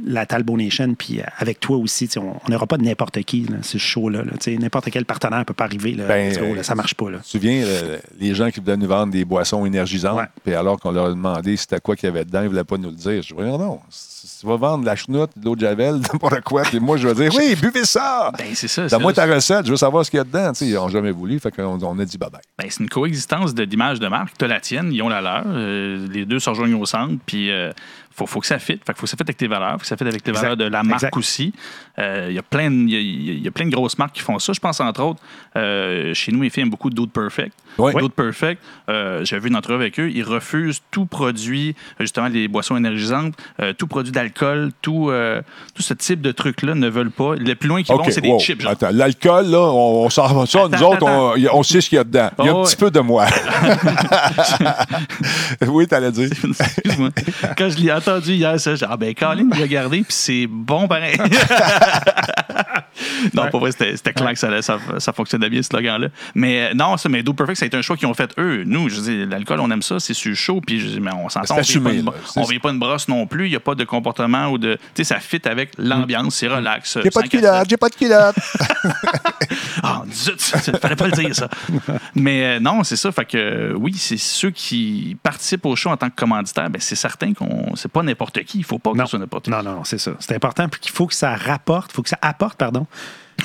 la Talbot Nation, puis euh, avec toi aussi. On n'aura pas de n'importe qui, là, ce show-là. là. Tu sais, N'importe quel partenaire ne peut pas arriver. Là, Ben, Let's go, là, euh, ça marche pas. Là. Tu te souviens, le- les gens qui voulaient nous vendre des boissons énergisantes, Ouais. puis alors qu'on leur a demandé c'était quoi qu'il y avait dedans, ils ne voulaient pas nous le dire. Je dis, non, si tu vas vendre de la chenoute, de l'eau de javel, n'importe quoi, puis moi, je vais dire, oui, buvez ça! Ben, c'est ça. Donne-moi c'est- ta recette, je veux savoir ce qu'il y a dedans. Ils n'ont jamais voulu, fait qu'on on a dit bye-bye. Ben, c'est une coexistence de- d'images de marque. Tu as la tienne, ils ont la leur. Euh, les deux se rejoignent au centre. Puis, euh, faut, faut que ça fitte. Fait que faut que ça fitte avec tes valeurs. faut que ça fitte avec les valeurs de la marque Exact. aussi. Euh, Il y, a plein de- il y a- a- plein de grosses marques qui font ça. Je pense, entre autres, euh, chez nous, mes filles aiment beaucoup Dude Perfect. Oui. Perfect, euh, j'avais vu une entrevue avec eux. Ils refusent tout produit, justement, les boissons énergisantes, euh, tout produit d'alcool, tout, euh, tout ce type de trucs-là ne veulent pas. Le plus loin qu'ils vont, c'est des chips. genre. Attends, l'alcool, là, on, on s'en va ça. Nous autres, on, sait ce qu'il y a dedans. Il y a Oh, un petit ouais. peu de moi. oui, t'allais dire. Excuse-moi. Quand je attends entendu hier ça. J'ai dit, ah ben, Colin, il a gardé, puis c'est bon pareil. non, pour vrai, c'était c'était clair que ça, ça, ça fonctionnait bien, ce slogan-là. Mais euh, non, ça, mais Do Perfect, été un choix qu'ils ont fait eux. Nous, je dis, l'alcool, on aime ça, c'est sur chaud, puis je dis, mais on s'entend. C'est On C'est- vit pas une brosse non plus, il n'y a pas de comportement ou de. Tu sais, ça fit avec l'ambiance, c'est relax. J'ai pas de culotte, j'ai pas de culotte. Ah, zut, fallait pas le dire, ça. Mais euh, non, c'est ça. Fait que euh, oui, c'est ceux qui participent au show en tant que commanditaire, ben, c'est certain qu'on c'est pas n'importe qui. Il faut pas que ce soit n'importe qui. Non, non, non, c'est ça. C'est important. Puis qu'il faut que ça rapporte, il faut que ça apporte, pardon.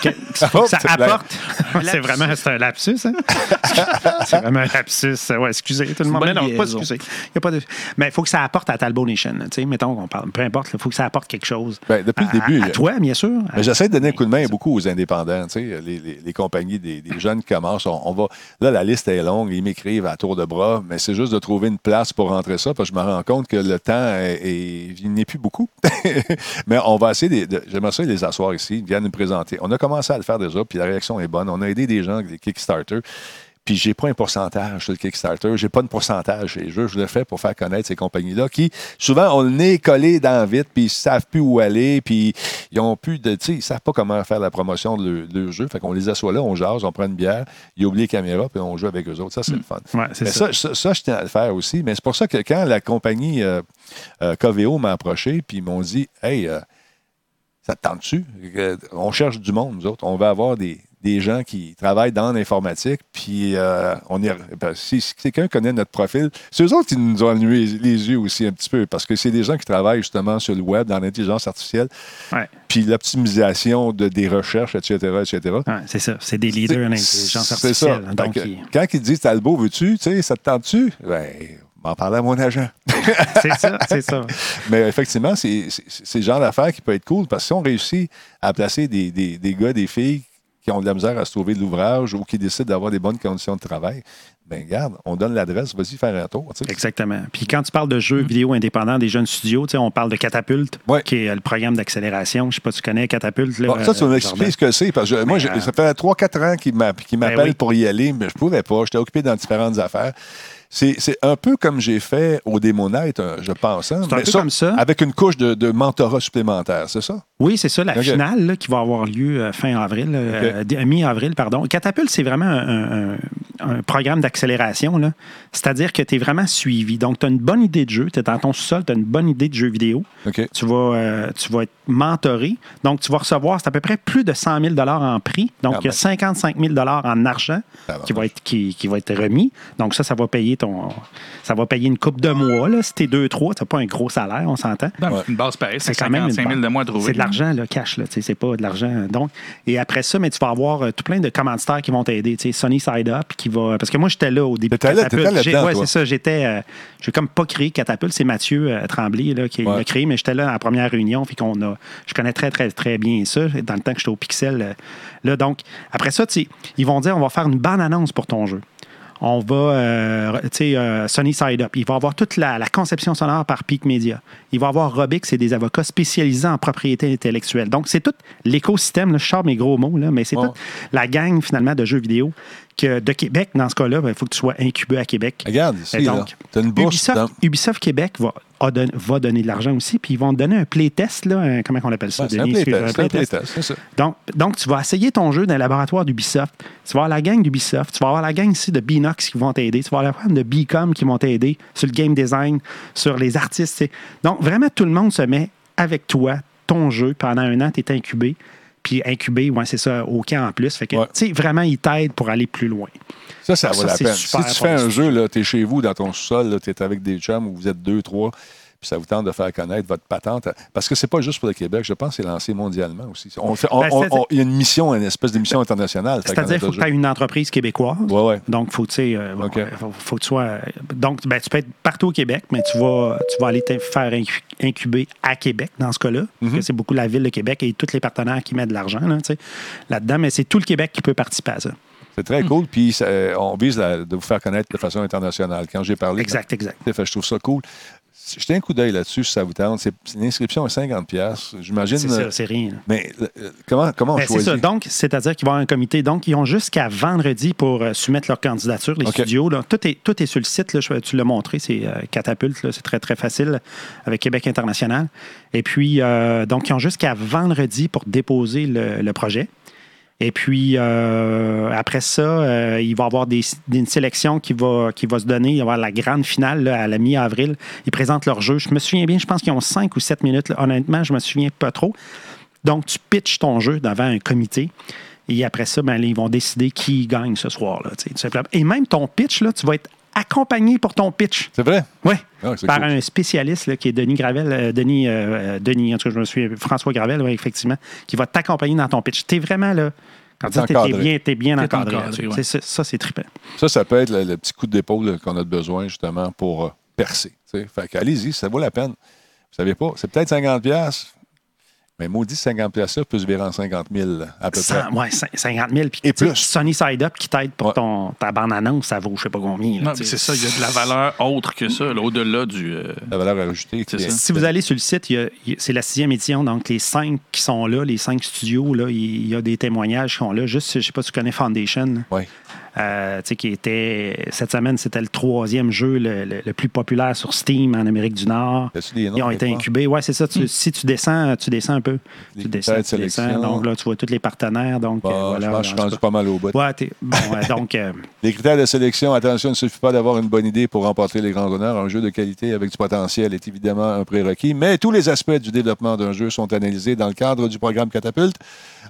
Que, faut que ça c'est clair. apporte. c'est vraiment c'est un lapsus, hein? c'est vraiment un lapsus. Ouais, excusez tout le monde. Mais non, pas excusez. Il y a pas de... Mais il faut que ça apporte à Talbot Nation. Tu sais, mettons qu'on parle. Peu importe, il faut que ça apporte quelque chose. Ben, depuis le début, À, toi, bien sûr. J'essaie de donner un coup de main beaucoup aux indépendants, tu sais, les, les- les compagnies des, des jeunes qui commencent. On, on va, là, la liste est longue, ils m'écrivent à tour de bras, mais c'est juste de trouver une place pour rentrer ça, parce que je me rends compte que le temps, est, est- il n'est plus beaucoup. mais on va essayer, de, de- j'aimerais ça les asseoir ici, ils viennent nous présenter. On a commencé à le faire déjà, puis la réaction est bonne. On a aidé des gens avec des Kickstarter. Puis j'ai pas un pourcentage sur le Kickstarter, j'ai pas de pourcentage chez les jeux. Je le fais pour faire connaître ces compagnies-là qui, souvent, ont le nez collé dans le vide, puis ils savent plus où aller, puis ils ont plus de. Tu sais, ils savent pas comment faire la promotion de leur, de leur jeu. Fait qu'on les assoit là, on jase, on prend une bière, ils oublient les caméras, puis on joue avec eux autres. Ça, c'est le fun. Ouais, c'est Mais ça. ça, ça, ça, je tiens à le faire aussi. Mais c'est pour ça que quand la compagnie euh, euh, Coveo m'a approché, puis ils m'ont dit Hey, euh, ça te tente-tu? On cherche du monde, nous autres. On va avoir des, des gens qui travaillent dans l'informatique, puis euh, on est. ben, si, si quelqu'un connaît notre profil, c'est eux autres qui nous ont allumé les yeux aussi un petit peu, parce que c'est des gens qui travaillent justement sur le web, dans l'intelligence artificielle, Ouais. puis l'optimisation de, des recherches, etc., etc. Ouais, c'est ça. C'est des leaders en intelligence C'est ça. artificielle. Fait Donc, que, Quand ils disent Talbot, veux-tu, tu sais, ça te tente-tu? Ben, m'en parler à mon agent. c'est ça, c'est ça. Mais effectivement, c'est le genre d'affaire qui peut être cool parce que si on réussit à placer des, des- des gars, des filles qui ont de la misère à se trouver de l'ouvrage ou qui décident d'avoir des bonnes conditions de travail, ben regarde, on donne l'adresse, vas-y faire un tour. Exactement. Puis quand tu parles de jeux vidéo indépendants des jeunes studios, on parle de Catapulte, Ouais. qui est le programme d'accélération. Je sais pas si tu connais Catapulte. Là, Bon, ça, tu euh, m'expliquer Jordan. ce que c'est. Parce que moi, euh, ça fait 3-4 ans qu'il m'a- qu'il m'appelle Ben oui. pour y aller, mais je pouvais pas. J'étais occupé dans différentes affaires. C'est un peu comme j'ai fait au Démonite, euh, je pense. hein. C'est un peu comme ça. Avec une couche de, de mentorat supplémentaire, c'est ça? Oui, c'est ça, la finale là, qui va avoir lieu euh, fin avril, euh, mi-avril, pardon. Catapulte, c'est vraiment un, un- un programme d'accélération. C'est-à-dire que tu es vraiment suivi. Donc, tu as une bonne idée de jeu, tu es dans ton sous-sol, tu as une bonne idée de jeu vidéo. Tu vas, euh, tu vas être mentoré. Donc, tu vas recevoir, c'est à peu près plus de 100 000 en prix. Donc, Ah il y a ben. 55 000 en argent Ah ben. qui va, être, qui, qui va être remis. Donc, ça, ça va payer ton. Ça va payer une coupe de mois. Là. Si t'es 2-3, tu pas un gros salaire, on s'entend. Ouais. c'est une base pareille, c'est C'est quand même une 55 000 de mois à trouver. C'est de l'argent, là, cash, là. C'est pas de l'argent. Donc, et après ça, mais tu vas avoir euh, tout plein de commanditaires qui vont t'aider. tu sais, Sony Side Up, qui va. Parce que moi, j'étais là au début. de T'étais là- Catapulte. t'étais Ouais, c'est ça. J'étais. euh, j'ai comme pas créé Catapulte. C'est Mathieu euh, Tremblay là, qui Ouais. l'a créé, mais j'étais là à la première réunion. Puis qu'on a. Je connais très, très, très bien ça. Dans le temps que j'étais au Pixel. euh, là, donc, après ça, ils vont dire on va faire une bonne annonce pour ton jeu. On va, euh, tu sais, euh, Sony Side Up. Il va avoir toute la, la conception sonore par Peak Media. Il va avoir Robix, c'est des avocats spécialisés en propriété intellectuelle. Donc, c'est tout l'écosystème, là, je sors mes gros mots, là, mais c'est toute la gang, finalement, de jeux vidéo que de Québec, dans ce cas-là, ben, il faut que tu sois incubé à Québec. Regarde ici, Et là. donc, T'as une bourse. Ubisoft, dans- Ubisoft Québec va, a don- va donner de l'argent aussi, puis ils vont te donner un playtest, là, un- comment on appelle ça, Ouais, un Denis? Playtest. un donc, donc, tu vas essayer ton jeu dans le laboratoire d'Ubisoft. Tu vas avoir la gang d'Ubisoft. Tu vas avoir la gang ici de Binox qui vont t'aider. Tu vas avoir la gang de Bcom qui vont t'aider sur le game design, sur les artistes. Donc, vraiment, tout le monde se met avec toi, ton jeu, pendant un an, tu es incubé. Puis incubé, ouais, c'est ça, au camp en plus. Fait que, Ouais. tu sais, vraiment, ils t'aident pour aller plus loin. Ça, ça Ça, vaut la c'est peine. si tu fais un jeu, tu es chez vous, dans ton sous-sol, tu es avec des chums ou vous êtes deux, trois, puis ça vous tente de faire connaître votre patente. Parce que c'est pas juste pour le Québec, je pense que c'est lancé mondialement aussi. On fait- on- Ben, on- c'est- on- Il y a une mission, une espèce de mission internationale. C'est-à-dire qu'il faut que tu aies une entreprise québécoise. Ouais, ouais. Donc, faut, euh, euh, faut, faut que tu sois. Donc, ben, tu peux être partout au Québec, mais tu vas, tu vas aller te faire incu- incuber à Québec dans ce cas-là. Parce Mhm. que c'est beaucoup la ville de Québec et tous les partenaires qui mettent de l'argent là, là-dedans, mais c'est tout le Québec qui peut participer à ça. C'est très cool. Puis ça- on vise la- de vous faire connaître de façon internationale. Quand j'ai parlé, Exact, exact. je trouve ça cool. Jetez un coup d'œil là-dessus si ça vous tente. C'est c'est une inscription à 50 pièces. J'imagine. C'est ça, c'est rien. Mais euh, comment, comment on Ben, c'est choisit? ça. Donc, c'est-à-dire qu'il va y avoir un comité. Donc, ils ont jusqu'à vendredi pour euh, soumettre leur candidature, les studios. Là. Tout, est, tout est sur le site. Là. Je- tu l'as montré, c'est euh, Catapulte. C'est très, très facile avec Québec International. Et puis, euh, donc, ils ont jusqu'à vendredi pour déposer le, le projet. Et puis, euh, après ça, euh, il va y avoir une sélection qui va, qui va se donner. Il va y avoir la grande finale là, à la mi-avril. Ils présentent leur jeu. Je me souviens bien, je pense qu'ils ont 5 ou 7 minutes. là. Honnêtement, je me souviens pas trop. Donc, tu pitches ton jeu devant un comité. Et après ça, ben, là, ils vont décider qui gagne ce tout simplement. Et même ton pitch, là, tu vas être accompagné pour ton pitch. C'est vrai? Oui. Ah, par cool. un spécialiste là, qui est Denis Gravel, euh, Denis, euh, euh, Denis, en tout cas, je me suis François Gravel, oui, effectivement, qui va t'accompagner dans ton pitch. Tu es vraiment là. Quand T'es tu es encadré. bien, t'es bien T'es encadré. encadré, ouais. Ça, ça, c'est trippant. Ça, ça peut être le, le petit coup d'épaule là, qu'on a besoin justement pour euh, percer. tu sais. Fait qu'allez-y, ça vaut la peine. Vous savez pas, c'est peut-être 50 pièces, mais maudit 50 pièces peut se virer en 50 000 à peu près. 100, ouais, cin- 50 000. Puis, Et plus. Sunny Side Up qui t'aide pour Ouais. ton, ta bande-annonce, ça vaut je sais pas combien. là, Non, mais c'est ça, il y a de la valeur autre que ça, là, au-delà du. euh, La valeur ajoutée. C'est ça. Si vous allez sur le site, il y a- il y a- c'est la sixième édition, donc les cinq qui sont là, les cinq studios, là, il y a des témoignages qui sont là. Juste, je ne sais pas si tu connais Foundation. Ouais. Euh, tu sais, qui était, cette semaine, c'était le troisième jeu le, le- le plus populaire sur Steam en Amérique du Nord. As-tu des noms, Ils ont été incubés. Oui, c'est ça. Tu- Si tu descends, tu descends un peu. Tu descends, tu. Donc là, tu vois tous les partenaires. Donc, Bon, euh, voilà, je pense que je suis rendu pas mal au bout. Ouais, bon, euh, donc, euh, Les critères de sélection, attention, il ne suffit pas d'avoir une bonne idée pour remporter les grands honneurs. Un jeu de qualité avec du potentiel est évidemment un prérequis, mais tous les aspects du développement d'un jeu sont analysés dans le cadre du programme Catapulte.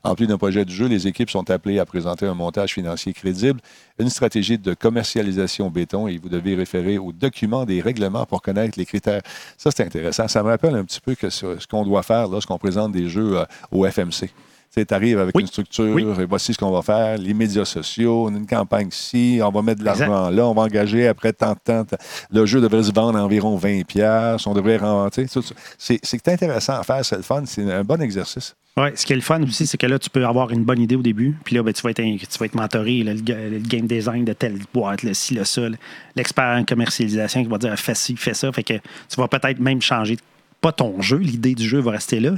En plus d'un projet du jeu, les équipes sont appelées à présenter un montage financier crédible, une stratégie de commercialisation béton et vous devez référer au document des règlements pour connaître les critères. Ça, c'est intéressant. Ça me rappelle un petit peu ce qu'on doit faire lorsqu'on présente des jeux euh, au FMC. Tu arrives avec Oui. une structure Oui. et voici ce qu'on va faire, les médias sociaux, une campagne ici, on va mettre de l'argent là, on va engager après tant de temps. Le jeu devrait se vendre environ 20 pièces, on devrait rentrer. C'est intéressant à faire, c'est le fun, c'est un bon exercice. Ouais, ce qui est le fun aussi, c'est que là, tu peux avoir une bonne idée au début. Puis là, ben, tu, vas être, un- tu vas être mentoré. là, le, ga- le game design de telle boîte, le ci, le ça. L'expert en commercialisation qui va dire fais ci, fais ça. Fait que tu vas peut-être même changer, pas ton jeu, l'idée du jeu va rester là,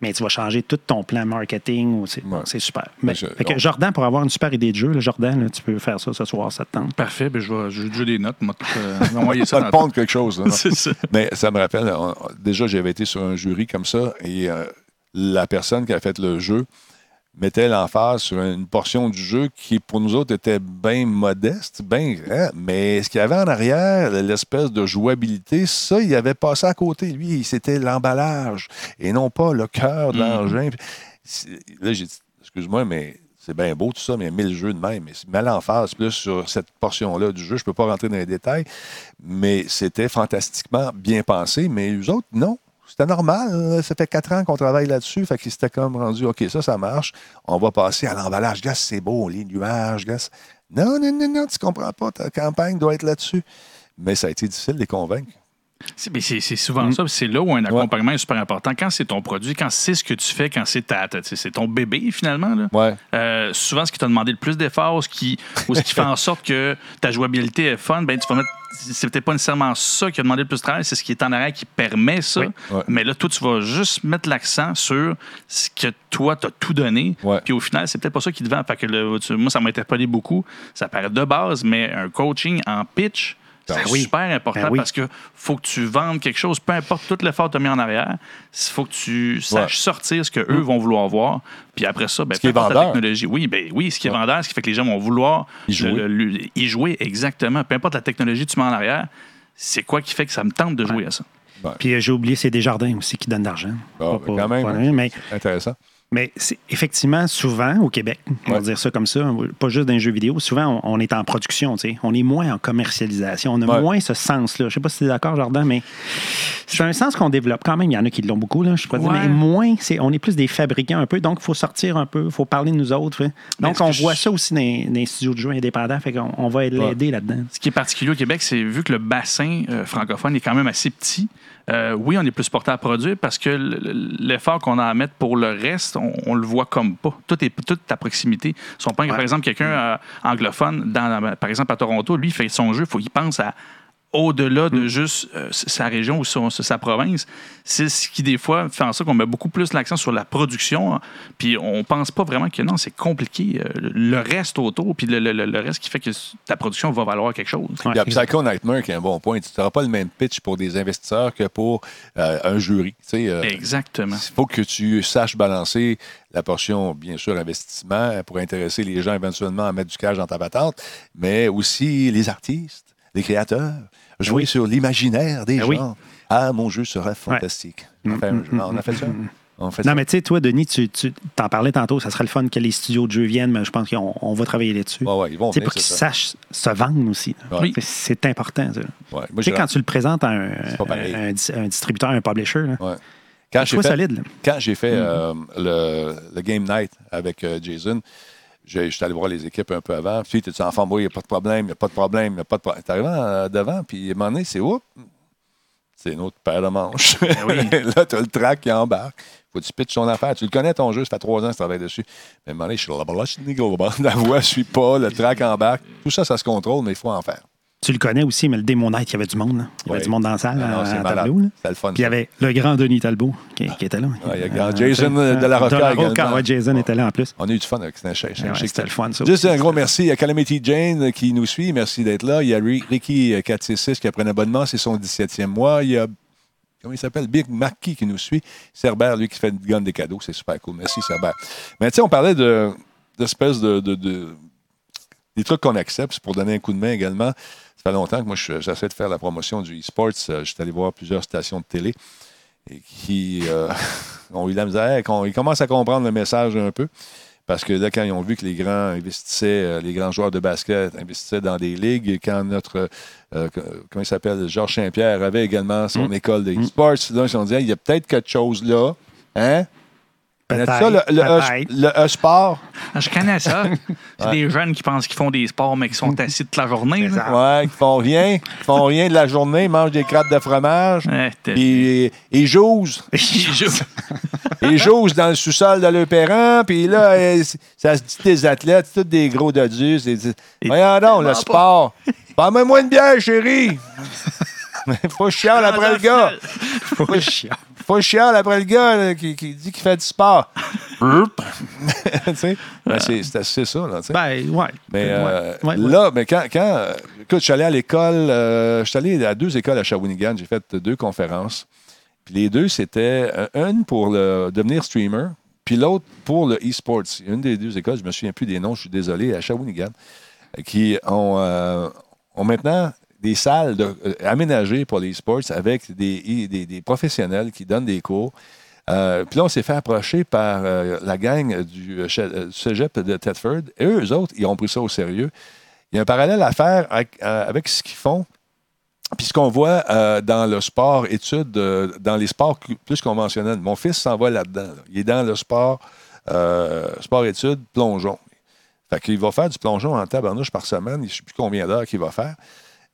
mais tu vas changer tout ton plan marketing. ou C'est Ouais. super. Mais, je- fait que on- Jordan, pour avoir une super idée de jeu, là, Jordan, là, tu peux faire ça ce soir, ça te tente. Parfait, ben, je vais déjà des notes. moi, euh, envoyer ça te pondre quelque chose. là, ça. Mais ça me rappelle, on- déjà, j'avais été sur un jury comme ça et euh, la personne qui a fait le jeu mettait l'emphase sur une portion du jeu qui, pour nous autres, était bien modeste, bien grand, mais ce qu'il y avait en arrière, l'espèce de jouabilité, ça, il avait passé à côté. Lui, c'était l'emballage et non pas le cœur de Mhm. l'engin. Là, j'ai dit, excuse-moi, mais c'est bien beau tout ça, mais mille jeux de même. Mais mets l'emphase plus sur cette portion-là du jeu. Je ne peux pas rentrer dans les détails, mais c'était fantastiquement bien pensé. Mais les autres, non. C'était normal. Ça fait quatre ans qu'on travaille là-dessus. Fait qu'ils s'étaient comme rendu, OK, ça, ça marche. On va passer à l'emballage. Gars, c'est beau, les nuages. Gars, non, non, non, non, tu comprends pas. Ta campagne doit être là-dessus. Mais ça a été difficile de les convaincre. C'est souvent Mm. ça. C'est là où un accompagnement est super important. Quand c'est ton produit, quand c'est ce que tu fais, quand c'est ta, ta- c'est ton bébé finalement. Là. Ouais. Euh, souvent, ce qui t'a demandé le plus d'efforts, ce qui, ou ce qui fait en sorte que ta jouabilité est fun, ben, tu vas mettre. C'est peut-être pas nécessairement ça qui a demandé le plus de travail, c'est ce qui est en arrière qui permet ça. Oui. Ouais. Mais là, toi, tu vas juste mettre l'accent sur ce que toi, tu as tout donné. Puis au final, c'est peut-être pas ça qui te vend. Fait que le- tu- moi, ça m'a interpellé beaucoup. Ça paraît de base, mais un coaching en pitch, Ben c'est oui. super important Ben oui. parce que faut que tu vendes quelque chose, peu importe tout l'effort que tu as mis en arrière, il faut que tu saches Ouais. sortir ce que eux vont vouloir voir. Puis après ça, ben, Ce qui est peu importe vendeur. la technologie. Oui, ben, oui, ce qui est vendeur, ce qui fait que les gens vont vouloir Y jouer. le- le- le- y jouer exactement. Peu importe la technologie que tu mets en arrière, c'est quoi qui fait que ça me tente de jouer à ça? Puis euh, j'ai oublié, c'est Desjardins aussi qui donne de l'argent. Bon, Pas- ben, quand même, mais Intéressant. Mais c'est effectivement, souvent, au Québec, on va Ouais. dire ça comme ça, pas juste dans les jeux vidéo, souvent, on, on est en production, tu sais. On est moins en commercialisation. On a Ouais. moins ce sens-là. Je sais pas si tu es d'accord, Jordan, mais c'est un sens qu'on développe quand même. Il y en a qui l'ont beaucoup, là, je pourrais dire, Ouais. mais moins, c'est, on est plus des fabricants un peu, donc il faut sortir un peu, il faut parler de nous autres. Donc, on je- voit ça aussi dans, les- dans les studios de jeux indépendants, fait qu'on on va l'aider là-dedans. Ce qui est particulier au Québec, c'est vu que le bassin euh, francophone est quand même assez petit. Euh, oui, on est plus porté à produire parce que l'effort qu'on a à mettre pour le reste, on, le voit comme pas. Tout est tout à proximité. Si on prend, par exemple, quelqu'un euh, anglophone, dans, par exemple, à Toronto, lui, il fait son jeu, faut qu'il pense à au-delà de juste euh, sa région ou son- sa province. C'est ce qui, des fois, fait en sorte qu'on met beaucoup plus l'accent sur la production. hein. Puis on pense pas vraiment que non, c'est compliqué. euh, le reste autour, puis le, le- le- le reste qui fait que ta production va valoir quelque chose. Ouais, Il y a exact. Psycho Nightmare qui est un bon point. Tu n'auras pas le même pitch pour des investisseurs que pour euh, un jury. Tu sais, euh, Exactement. Il faut que tu saches balancer la portion, bien sûr, investissement pour intéresser les gens éventuellement à mettre du cash dans ta patente, mais aussi les artistes, les créateurs, jouer Oui. sur l'imaginaire des Ben gens. oui. Ah, mon jeu sera fantastique. On, a fait ça. On fait Non, ça. mais tu sais, toi, Denis, tu, tu t'en parlais tantôt, ça serait le fun que les studios de jeux viennent, mais je pense qu'on on va travailler là-dessus. Ouais, ouais, ils vont venir, pour qu'ils ça. sachent se vendre aussi. Oui. C'est- C'est important, moi, Tu sais, j'ai- quand tu le présentes à un, distributeur, un publisher, là. Quand j'ai Sois fait, solide. là. quand j'ai fait Mm-hmm. euh, le, le Game Night avec euh, Jason, j'ai- j'étais allé voir les équipes un peu avant. Puis, tu es en forme, il n'y a pas de problème, il n'y a pas de problème, il n'y a pas de problème. Tu arrives euh, devant, puis à un moment donné, c'est oups, c'est une autre paire de manches. là, tu as le track qui embarque. faut que tu pitches ton affaire. Tu le connais, ton jeu, ça fait trois ans que tu travailles dessus. Mais à un moment donné, je suis là, je suis là, la voix ne suit pas, le track embarque. Tout ça, ça se contrôle, mais il faut en faire. Tu le connais aussi, mais le Démon Night, il y avait du monde. là. Il y avait du monde dans la salle, Ah non, à- à. Tableau. là. Le fun. Puis il y avait le grand Denis Talbot qui, qui était là. Ouais, il y a le Euh, grand Jason de la de également. ouais, Jason était là en plus. On a eu du fun avec Snatch. Ouais, C'était le fun, ça. Juste un gros merci à Calamity Jane qui nous suit. Merci d'être là. Il y a Ri- Ricky euh, 466 qui a pris un abonnement. C'est son 17e mois. Il y a, comment il s'appelle? Big Marquis qui nous suit. Cerbère, lui, qui fait une gonne des cadeaux. C'est super cool. Merci, Cerbère. Mais tu sais, on parlait de, d'espèces de, de- de- des trucs qu'on accepte. C'est pour donner un coup de main également. Ça fait longtemps que moi, je- j'essaie de faire la promotion du e-sports. Euh, Je suis allé voir plusieurs stations de télé et qui euh, ont eu la misère. qu'on- Ils commencent à comprendre le message un peu. Parce que là, quand ils ont vu que les grands investissaient, euh, les grands joueurs de basket investissaient dans des ligues, quand notre, euh, comment il s'appelle, Georges Saint-Pierre avait également son Mm. école de e-sports, là, ils se sont dit, il y a peut-être quelque chose là. Hein? Peut-être, ça, le, le, E- peut-être. le E-sport? Ah, Je connais ça. C'est des jeunes qui pensent qu'ils font des sports, mais qui sont assis toute la journée. Ouais, qui font rien. Qui font rien de la journée, ils mangent des crêpes de fromage. Puis ils jouent. Ils jouent. Ils jouent dans le sous-sol de leur parent, puis là, euh, ça se dit des athlètes, c'est tous des gros dodus. Voyons donc, le sport. Parle-moi une bière, chérie. Faut chialer après le gars. Faut chiant. Faut chialer après le gars là, qui, qui dit qu'il fait du sport. Sais? Ben, c'est assez ça, là. Ben, ouais. Mais euh, Ouais, ouais, là, mais quand, quand euh, écoute, je suis allé à l'école, euh, je suis allé à deux écoles à Shawinigan, j'ai fait deux conférences. Puis les deux, c'était une pour le, devenir streamer, puis l'autre pour le e-sports. Une des deux écoles, je me souviens plus des noms, je suis désolé, à Shawinigan, qui ont, euh, ont maintenant des salles euh, aménagées pour les e-sports avec des, des, professionnels qui donnent des cours. Euh, puis là, on s'est fait approcher par euh, la gang du cégep de Thetford. Et eux, eux autres, ils ont pris ça au sérieux. Il y a un parallèle à faire avec, ce qu'ils font. Puis ce qu'on voit dans le sport études, dans les sports plus conventionnels. Mon fils s'en va là-dedans. là. Il est dans le sport, euh, sport études, plongeon. Fait qu'il va faire du plongeon en tabarnouche par semaine. Je ne sais plus combien d'heures qu'il va faire.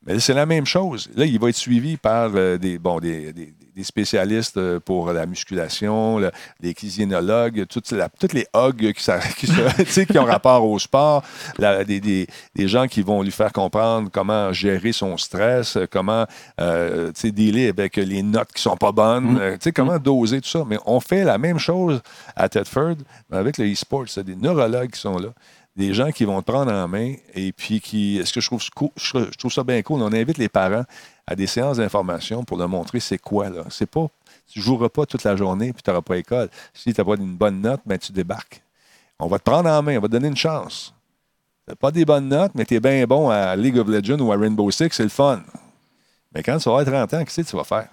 Mais c'est la même chose. Là, il va être suivi par euh, des, bon, des, des- des spécialistes euh, pour la musculation, le- les kinésiologues, toutes, les hogs qui, qui se- ont rapport au sport, la- des, des- des gens qui vont lui faire comprendre comment gérer son stress, euh, comment euh, dealer avec les notes qui sont pas bonnes, euh, tu sais, comment doser tout ça. Mais on fait la même chose à Tedford avec le e-sport. C'est des neurologues qui sont là des gens qui vont te prendre en main et puis qui. Ce que je trouve ça bien cool, on invite les parents à des séances d'information pour leur montrer c'est quoi, là. C'est pas. Tu ne joueras pas toute la journée puis tu n'auras pas école. Si tu n'as pas une bonne note, ben, tu débarques. On va te prendre en main, on va te donner une chance. Tu pas des bonnes notes, mais tu es bien bon à League of Legends ou à Rainbow Six, c'est le fun. Mais quand tu vas avoir 30 ans, qu'est-ce que tu vas faire?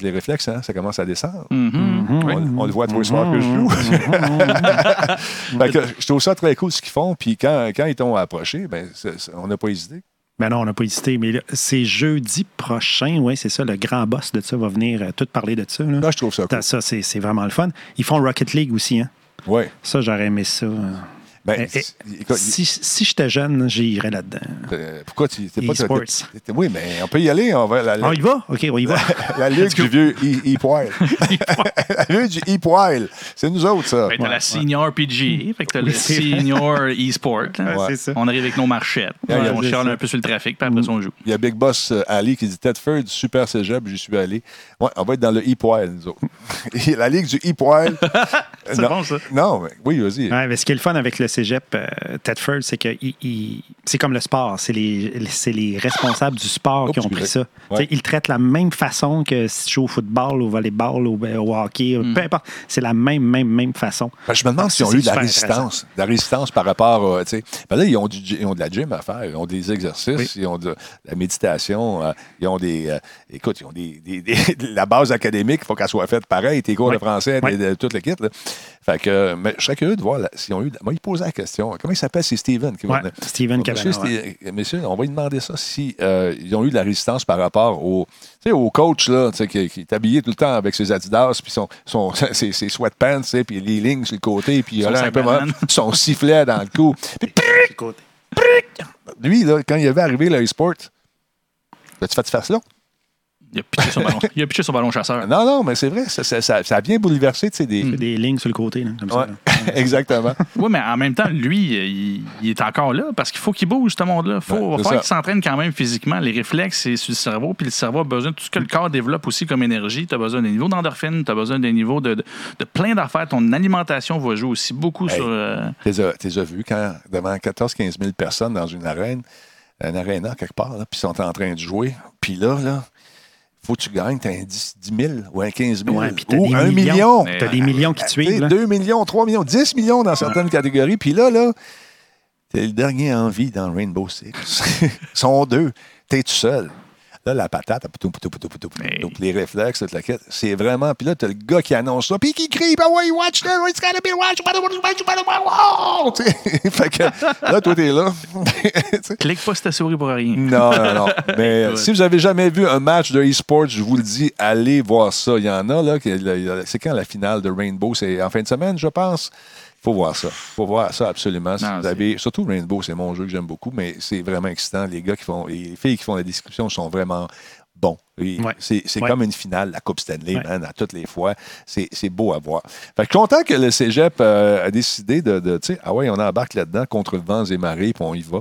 Les réflexes, hein, ça commence à descendre. Mhm. On, on le voit tous les soirs que je joue. Fait que je trouve ça très cool ce qu'ils font. Puis quand, quand ils t'ont approché, ben, on n'a pas hésité. Ben non, on n'a pas hésité. Mais c'est jeudi prochain, oui, c'est ça. Le grand boss de ça va venir euh, tout parler de ça. Là. Là, je trouve ça cool. Ça, c'est c'est vraiment le fun. Ils font Rocket League aussi. Hein. Oui. Ça, j'aurais aimé ça. euh. Ben, Si, si j'étais jeune, j'irais là-dedans. euh, pourquoi tu t'es pas... T'es- Oui, mais on peut y aller. On va, la, la- On y va? OK, on y va. la ligue du vieux e- e-poil. la ligue du e-poil. C'est nous autres, ça. Ben, t'as Ouais, la ouais. senior PGA, fait que t'as Oui, le senior e-sport. hein. Ouais, c'est ça. On arrive avec nos marchettes. Ouais, on chiale un peu sur le trafic, puis après on joue. Il y a Big Boss euh, Ali qui dit Tedford, super cégep, j'y suis allé. Ouais, on va être dans le e-poil, nous autres. La ligue du e-poil. C'est bon, ça. Non, mais oui, vas-y. Ouais, mais ce qui est le fun avec le cégep euh, Tedford, c'est que il- il- c'est comme le sport. C'est les, c'est les responsables du sport Oh, qui ont pris ça. Ouais. Ils traitent la même façon que si tu joues au football, au volleyball, au, au hockey, Mm. peu importe. C'est la même, même, même façon. Ben, je me demande Ah, s'ils ont eu de la résistance. De la résistance par rapport à. tu sais, Ben là, ils ont, du, ils ont de la gym à faire, ils ont des exercices, Oui. ils ont de la méditation, euh, ils ont des. euh, écoute, ils ont des, des- des- la base académique, il faut qu'elle soit faite pareil, tes cours Oui. de français, Oui. de, de toute l'équipe. Fait que, mais je serais curieux de voir s'ils ont eu. Moi, il la question. Comment il s'appelle? C'est Steven qui Ouais. Steven Monsieur, Cabana, ouais. Messieurs, on va lui demander ça si euh, ils ont eu de la résistance par rapport au, tu au coach là, tu qui, qui est habillé tout le temps avec ses Adidas, puis son, son, ses, ses sweatpants, tu puis les lignes sur le côté, puis il un peu son sifflet dans le cou. Puis, lui, là, quand il avait arrivé le e-sport, as-tu fait face là? Il a pitché son ballon, il a pitché son ballon chasseur. Non, non, mais c'est vrai, ça, ça, ça- ça a bien bouleversé, tu sais, des. Des lignes sur le côté, là, comme Ouais, ça. là. exactement. Oui, mais en même temps, lui, il, il est encore là parce qu'il faut qu'il bouge, ce monde-là. Il faut, Ouais, va c'est falloir ça. qu'il s'entraîne quand même physiquement. Les réflexes, c'est sur le cerveau. Puis le cerveau a besoin de tout ce que le corps développe aussi comme énergie. Tu as besoin des niveaux d'endorphine, tu as besoin des niveaux de, de, de plein d'affaires. Ton alimentation va jouer aussi beaucoup Hey. sur. euh, Tu les as, vus quand, devant 14-15 000 personnes dans une arène, un aréna quelque part, puis ils sont en train de jouer. Puis là, là, faut que tu gagnes, t'as un 10, 10 000 ou un 15 000 Ouais, ou un million. Mais- T'as des millions qui Tu suivent. là. 2 millions, 3 millions, 10 millions dans certaines catégories. Puis là, là, t'es le dernier en vie dans Rainbow Six. Ils sont deux. T'es tout seul. Là, la patate, les réflexes, toute la quête, c'est vraiment. Puis là, t'as le gars qui annonce ça, puis qui crie, bah ouais, watch that, it's gotta be watch, Fait que là, toi, t'es là. Clique pas sur ta souris pour rien. Non, non, non. Mais si vous avez jamais vu un match de e-sport, je vous le dis, allez voir ça. Il y en a, là, C'est quand la finale de Rainbow? C'est en fin de semaine, je pense. Faut voir ça. Faut voir ça absolument. Si Non, vous avez, surtout Rainbow, c'est mon jeu que j'aime beaucoup, mais c'est vraiment excitant. Les gars qui font, et les filles qui font la description sont vraiment Ouais. C'est c'est Ouais. comme une finale, la Coupe Stanley, Ouais. man, à toutes les fois. C'est c'est beau à voir. Fait que je suis content que le cégep euh, a décidé de, de tu sais, ah ouais, on embarque là-dedans contre le vent et marées, puis on y va.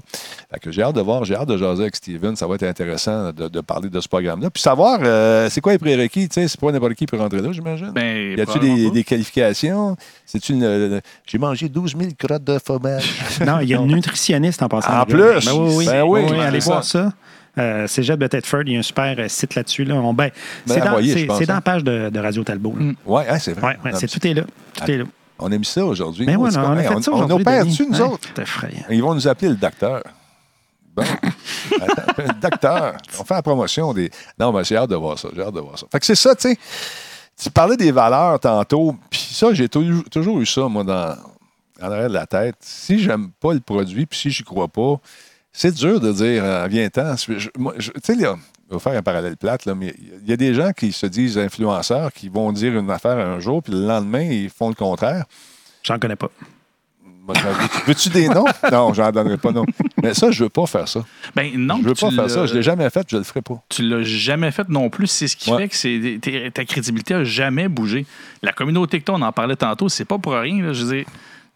Fait que j'ai hâte de voir, j'ai hâte de jaser avec Steven. Ça va être intéressant de, de parler de ce programme-là. Puis savoir, euh, c'est quoi les prérequis? Tu sais, c'est pas n'importe qui peut rentrer là, j'imagine. Ben, y a-tu des, des qualifications? C'est-tu une- J'ai mangé 12 000 crottes de fromage. Non, il y a une nutritionniste en passant. En plus? Ben oui, oui. Ben oui, Oui, c'est allez voir ça. Euh, Cégep de Tedford, il y a un super euh, site là-dessus. Là. On- ben, c'est dans, c'est- hein. la page de, de Radio Talbot. là. ouais, hein, c'est vrai. Ouais, ouais, c'est, tout est là. Tout est là. On a mis ça aujourd'hui. Mais On ouais, on, a fait ça on, on aujourd'hui. opère dessus, nous Ouais, autres. Ils vont nous appeler le docteur. Bon. Attends, le docteur. On fait la promotion des. Non, mais j'ai hâte de voir ça. J'ai hâte de voir ça. Fait que c'est ça, tu sais. Tu parlais des valeurs tantôt. Puis ça, j'ai tou- toujours eu ça, moi, dans, en arrière de la tête. Si j'aime pas le produit, puis si j'y crois pas, c'est dur de dire, euh, viens-t'en. Tu sais, là, je vais faire un parallèle plate, là, mais il y a des gens qui se disent influenceurs, qui vont dire une affaire un jour, puis le lendemain, ils font le contraire. J'en connais pas. Veux-tu- des noms? Non, j'en donnerai pas non. Mais ça, je veux pas faire ça. Ben, non, je veux pas faire ça. Je l'ai jamais fait, je le ferai pas. tu l'as jamais fait non plus. C'est ce qui Ouais. fait que ta crédibilité a jamais bougé. La communauté que on en parlait tantôt, c'est pas pour rien. là. Je veux dire,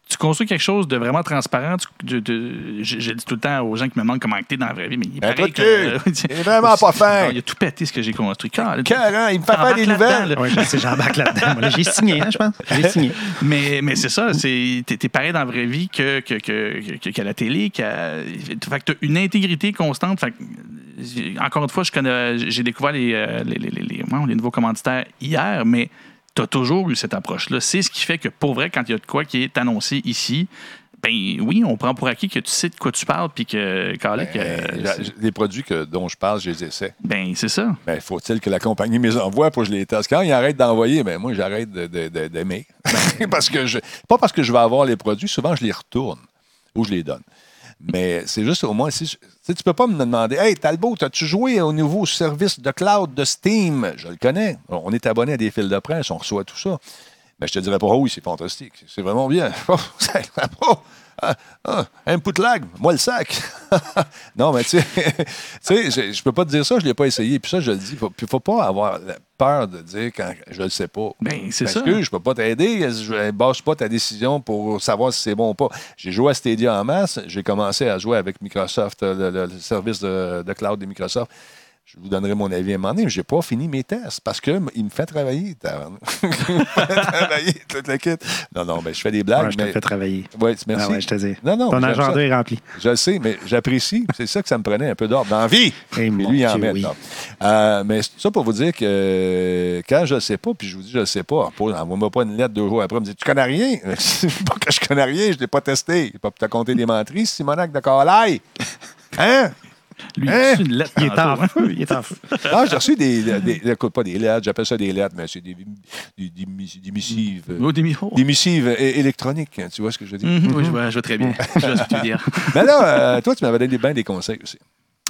tu construis quelque chose de vraiment transparent. Tu- de- de- je, je dis tout le temps aux gens qui me demandent comment t'es dans la vraie vie, mais il pareil truc cul. Il est vraiment pas fin. Non, il a tout pété ce que j'ai construit. Car- Carrément, il me fait faire des nouvelles. là. Oui, j'embarque là-dedans. Moi, là, j'ai signé, hein, je pense. J'ai signé. Mais, mais c'est ça, c'est, t'es, pareil dans la vraie vie que, que, que- que- qu'à la télé. Qu'à, fait que t'as une intégrité constante. Fait que, j'ai- encore une fois, je connais, j'ai découvert les, euh, les, les, les- les- ouais, les nouveaux commanditaires hier, mais tu as toujours eu cette approche-là. C'est ce qui fait que, pour vrai, quand il y a de quoi qui est annoncé ici, ben oui, on prend pour acquis que tu sais de quoi tu parles, puis que, les produits que, dont je parle, je les essaie. ben c'est ça. Ben, faut-il que la compagnie me les envoie pour que je les teste? Quand ils arrêtent d'envoyer, ben, moi, j'arrête d'aimer. parce que je, pas parce que je vais avoir les produits, souvent, je les retourne ou je les donne. Mais c'est juste au moins, si, tu tu peux pas me demander, Hey, Talbot, as-tu joué au nouveau service de cloud de Steam? Je le connais. On est abonné à des fils de presse, on reçoit tout ça. Mais je te dirais pas, oh oui, c'est fantastique. C'est vraiment bien. Ah, ah, un lag, moi le sac. non, mais tu sais, je, je peux pas te dire ça, je l'ai pas essayé. Puis ça, je le dis, faut, puis faut pas avoir peur de dire quand je le sais pas. Ben, c'est ça. Parce que je peux pas t'aider, je ne bâche pas ta décision pour savoir si c'est bon ou pas. J'ai joué à Stadia en masse, j'ai commencé à jouer avec Microsoft, le, le- le service de, de cloud de Microsoft. Je vous donnerai mon avis à un moment donné, mais je n'ai pas fini mes tests parce qu'il me fait travailler. il me fait travailler, toute la kit. Non, non, mais je fais des blagues. Ouais, je te mais... fais travailler. Ouais, merci. Ah ouais, je te dis. Non, non, Ton agenda est rempli. Je le sais, mais j'apprécie. C'est ça que ça me prenait un peu d'ordre dans la vie. Eh, lui, il en met. oui. Euh, mais c'est ça pour vous dire que quand je ne sais pas, puis je vous dis je ne sais pas, envoie-moi pas une lettre deux jours après, me dit Tu connais rien? Pas que je connais rien, je ne l'ai pas testé. Je pas te compter des menteries, Simonac de Carlaï. Hein? Lui, Hein? c'est une lettre. Il est en feu. Il est en feu. Non, j'ai reçu des, des, écoute, pas des lettres, j'appelle ça des lettres, mais c'est des, des, des, mis- des missives. Oh, des micros. Des missives é- électroniques, hein, tu vois ce que je veux dire? Mhm, oui, je vois, je vois très bien. Je vois ce que tu veux dire. Mais là, euh, toi, tu m'avais donné bien des conseils aussi.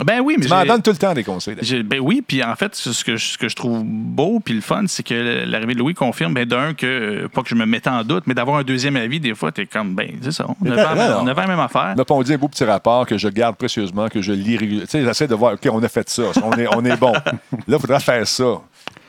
Ben oui, mais Tu m'en donnes tout le temps des conseils. Ben oui, puis en fait, ce que, je- ce que je trouve beau puis le fun, c'est que l'arrivée de Louis confirme, ben d'un, que, euh, pas que je me mettais en doute, mais d'avoir un deuxième avis, des fois, t'es comme, ben, c'est ça, on avait, la- non. on avait la même affaire. Là, on dit un beau petit rapport que je garde précieusement, que je lis régulièrement. Tu sais, j'essaie de voir, OK, on a fait ça, on est, on est bon. Là, il faudra faire ça.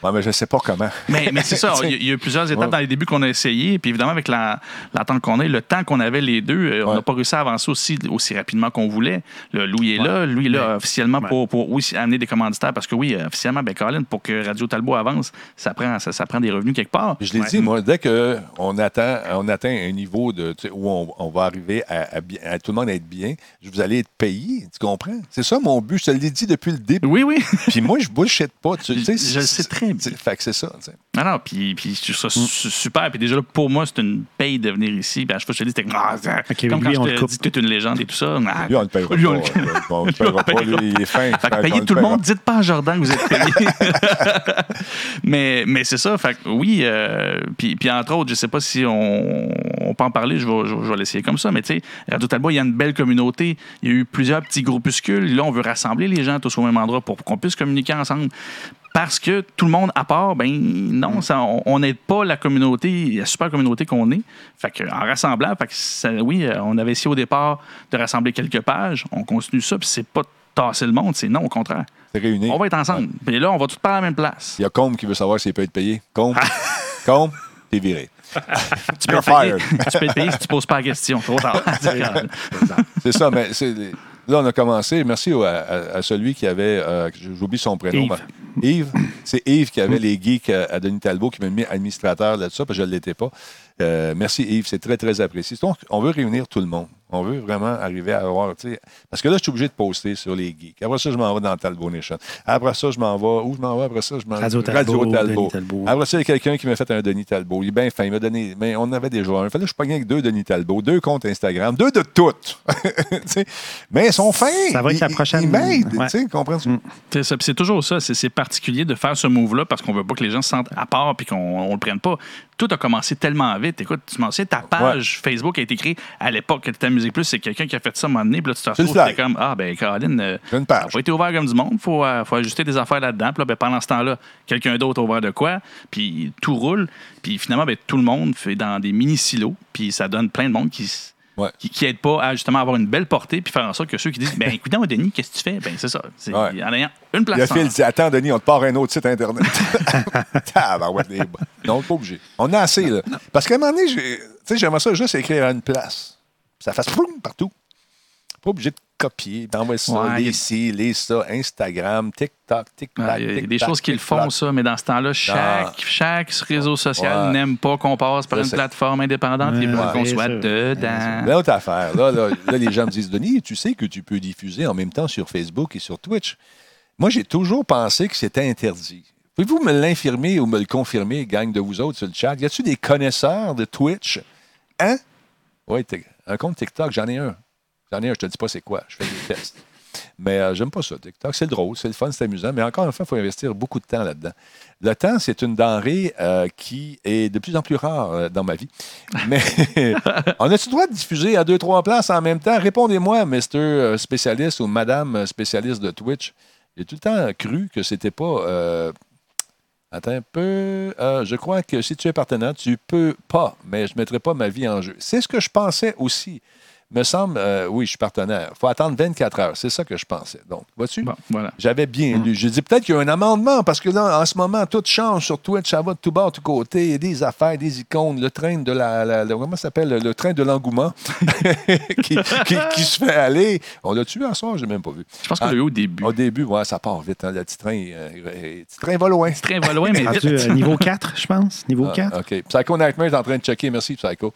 Ouais, mais je ne sais pas comment. Mais, mais c'est ça, il y, a- il y a eu plusieurs étapes Ouais. dans les débuts qu'on a essayé, puis évidemment, avec la- l'attente qu'on a, le temps qu'on avait les deux, euh, on n'a pas réussi à avancer aussi, aussi rapidement qu'on voulait. Le Louis est là, Louis est là officiellement Ouais. pour, pour oui, amener des commanditaires, parce que oui, euh, officiellement, ben, Colin, pour que Radio Talbot avance, ça prend, ça, ça prend des revenus quelque part. Je l'ai Ouais. dit, moi, dès qu'on atteint, on atteint un niveau de, où on, on va arriver à, à bien- à tout le monde être bien, vous allez être payé. Tu comprends? C'est ça mon but. Je te l'ai dit depuis le début. Oui, oui. Puis moi, je bullshit pas. Tu, Je le sais très c'est- Fait que c'est ça. tu sais. Non, non, puis, puis je trouve ça su- super. Puis déjà, là, pour moi, c'est une paye de venir ici. Puis à chaque fois que je te dis, c'était ah, ça- Ok, comme lui, quand on je le te dis que tu es une légende et tout ça. Ah, Lui, on ne le payera lui, pas. on le- Bon, on ne le payera pas. Lui, il est fin. Fait que payez le tout le monde, dites pas à Jordan que vous êtes payé. mais mais c'est ça. Fait que oui, euh, puis, puis entre autres, je sais pas si on, on peut en parler, je vais, je, je vais l'essayer comme ça, mais tu sais, Radio Talbot, il y a une belle communauté. Il y a eu plusieurs petits groupuscules. Là, on veut rassembler les gens tous au même endroit pour qu'on puisse communiquer ensemble. Parce que tout le monde à part, ben non, ça, on- n'aide pas la communauté, la super communauté qu'on est. Fait que, en rassemblant, fait que ça- oui, euh, on avait essayé au départ de rassembler quelques pages. On continue ça, puis c'est pas tasser le monde, c'est non, au contraire. C'est réuni. On va être ensemble. Puis là, on va tous parler à la même place. Il y a Combe qui veut savoir s'il peut être payé. Combe, Combe, t'es viré. Tu peux, fired. tu peux être payé si tu poses pas la question. Trop tard. C'est ça, mais c'est- là, on a commencé. Merci à, à- à celui qui avait, euh, j'oublie son prénom. Yves. Yves. C'est Yves qui avait les geeks à, à Denis Talbot, qui m'a mis administrateur là-dessus, parce que je ne l'étais pas. Euh, merci Yves, c'est très, très apprécié. Donc, on veut réunir tout le monde. On veut vraiment arriver à avoir, parce que là, je suis obligé de poster sur les geeks. Après ça, je m'en vais dans Talbot Nation. Après ça, je m'en vais, où je m'en vais? Après ça? Je m'en Radio Talbot, Denis Talbot. Après ça, il y a quelqu'un qui m'a fait un Denis Talbot. Il est bien fin. Il m'a donné, mais on avait déjà un. Il fallait que je pognais avec deux Denis Talbot, deux comptes Instagram, deux de toutes. Mais ils sont fins. Ça va être la prochaine- Ils m'aident, Ouais. tu comprends? C'est ça. Puis c'est toujours ça. C'est c'est particulier de faire ce move-là parce qu'on veut pas que les gens se sentent à part puis qu'on on le prenne pas. Tout a commencé tellement vite. Écoute, tu m'en sais, ta page Facebook a été créée à l'époque que tu étais à Musique Plus. C'est quelqu'un qui a fait ça à un moment donné. Puis là, tu te retrouves, t'es comme, ah, ben, Caroline, euh, une page. pas été ouvert comme du monde. Il faut, euh, faut ajuster des affaires là-dedans. Puis là, ben, pendant ce temps-là, quelqu'un d'autre a ouvert de quoi. Puis tout roule. Puis finalement, ben, tout le monde fait dans des mini-silos. Puis ça donne plein de monde qui Ouais. qui, qui aide pas à justement avoir une belle portée puis faire en sorte que ceux qui disent ben écoute Denis qu'est-ce que tu fais? Ben c'est ça c'est Ouais. en ayant une place Il y a Phil en- dit Attends, Denis, on te part un autre site Internet. Tabarouette, les bas. non, on n'est pas obligé. On a assez, là. Parce qu'à un moment donné, j'ai- tu sais, j'aimerais ça juste écrire à une place. Ça fasse poum partout. Pas obligé de copier, d'envoyer ça, Ouais, les ci, les ça, Instagram, TikTok, TikTok. Ouais, Il y a des choses qui le font, ça, mais dans ce temps-là, chaque, chaque réseau social Ouais. n'aime pas qu'on passe par une plateforme indépendante. Ils veulent Ouais, qu'on soit dedans. L'autre affaire, là, là, là, les gens me disent Denis, tu sais que tu peux diffuser en même temps sur Facebook et sur Twitch. Moi, j'ai toujours pensé que c'était interdit. Pouvez-vous me l'infirmer ou me le confirmer, gang de vous autres sur le chat? Y a-t-il des connaisseurs de Twitch? Hein? Oui, un compte TikTok, j'en ai un. J'en ai un, je te dis pas c'est quoi. Je fais des tests. Mais euh, j'aime pas ça, TikTok. C'est drôle, c'est le fun, c'est amusant. Mais encore une fois, il faut investir beaucoup de temps là-dedans. Le temps, c'est une denrée euh, qui est de plus en plus rare euh, dans ma vie. Mais on a-tu le droit de diffuser à deux, trois places en même temps? Répondez-moi, Mr. spécialiste ou Madame spécialiste de Twitch. J'ai tout le temps cru que c'était pas. euh, Attends un peu. Euh, je crois que si tu es partenaire, tu peux pas, mais je ne mettrai pas ma vie en jeu. C'est ce que je pensais aussi. Me semble, euh, oui, je suis partenaire. Il faut attendre 24 heures. C'est ça que je pensais. Donc, vois-tu? Bon, voilà. J'avais bien lu. J'ai dit peut-être qu'il y a un amendement parce que là, en ce moment, tout change sur Twitch, ça va de tout bas, de tout côté. Il y a des affaires, des icônes, le train de la. la- la- comment ça s'appelle? Le train de l'engouement qui, qui- qui se fait aller. On l'a tué en soir, j'ai même pas vu. Je pense qu'on l'a eu au début. Au début, ouais, ça part vite. hein. Le petit train, euh, petit train va loin. Le train va loin, mais vite. euh, niveau 4, je pense. Niveau Ah, 4. OK. Psycho Nightmare est en train de checker. Merci, Psycho.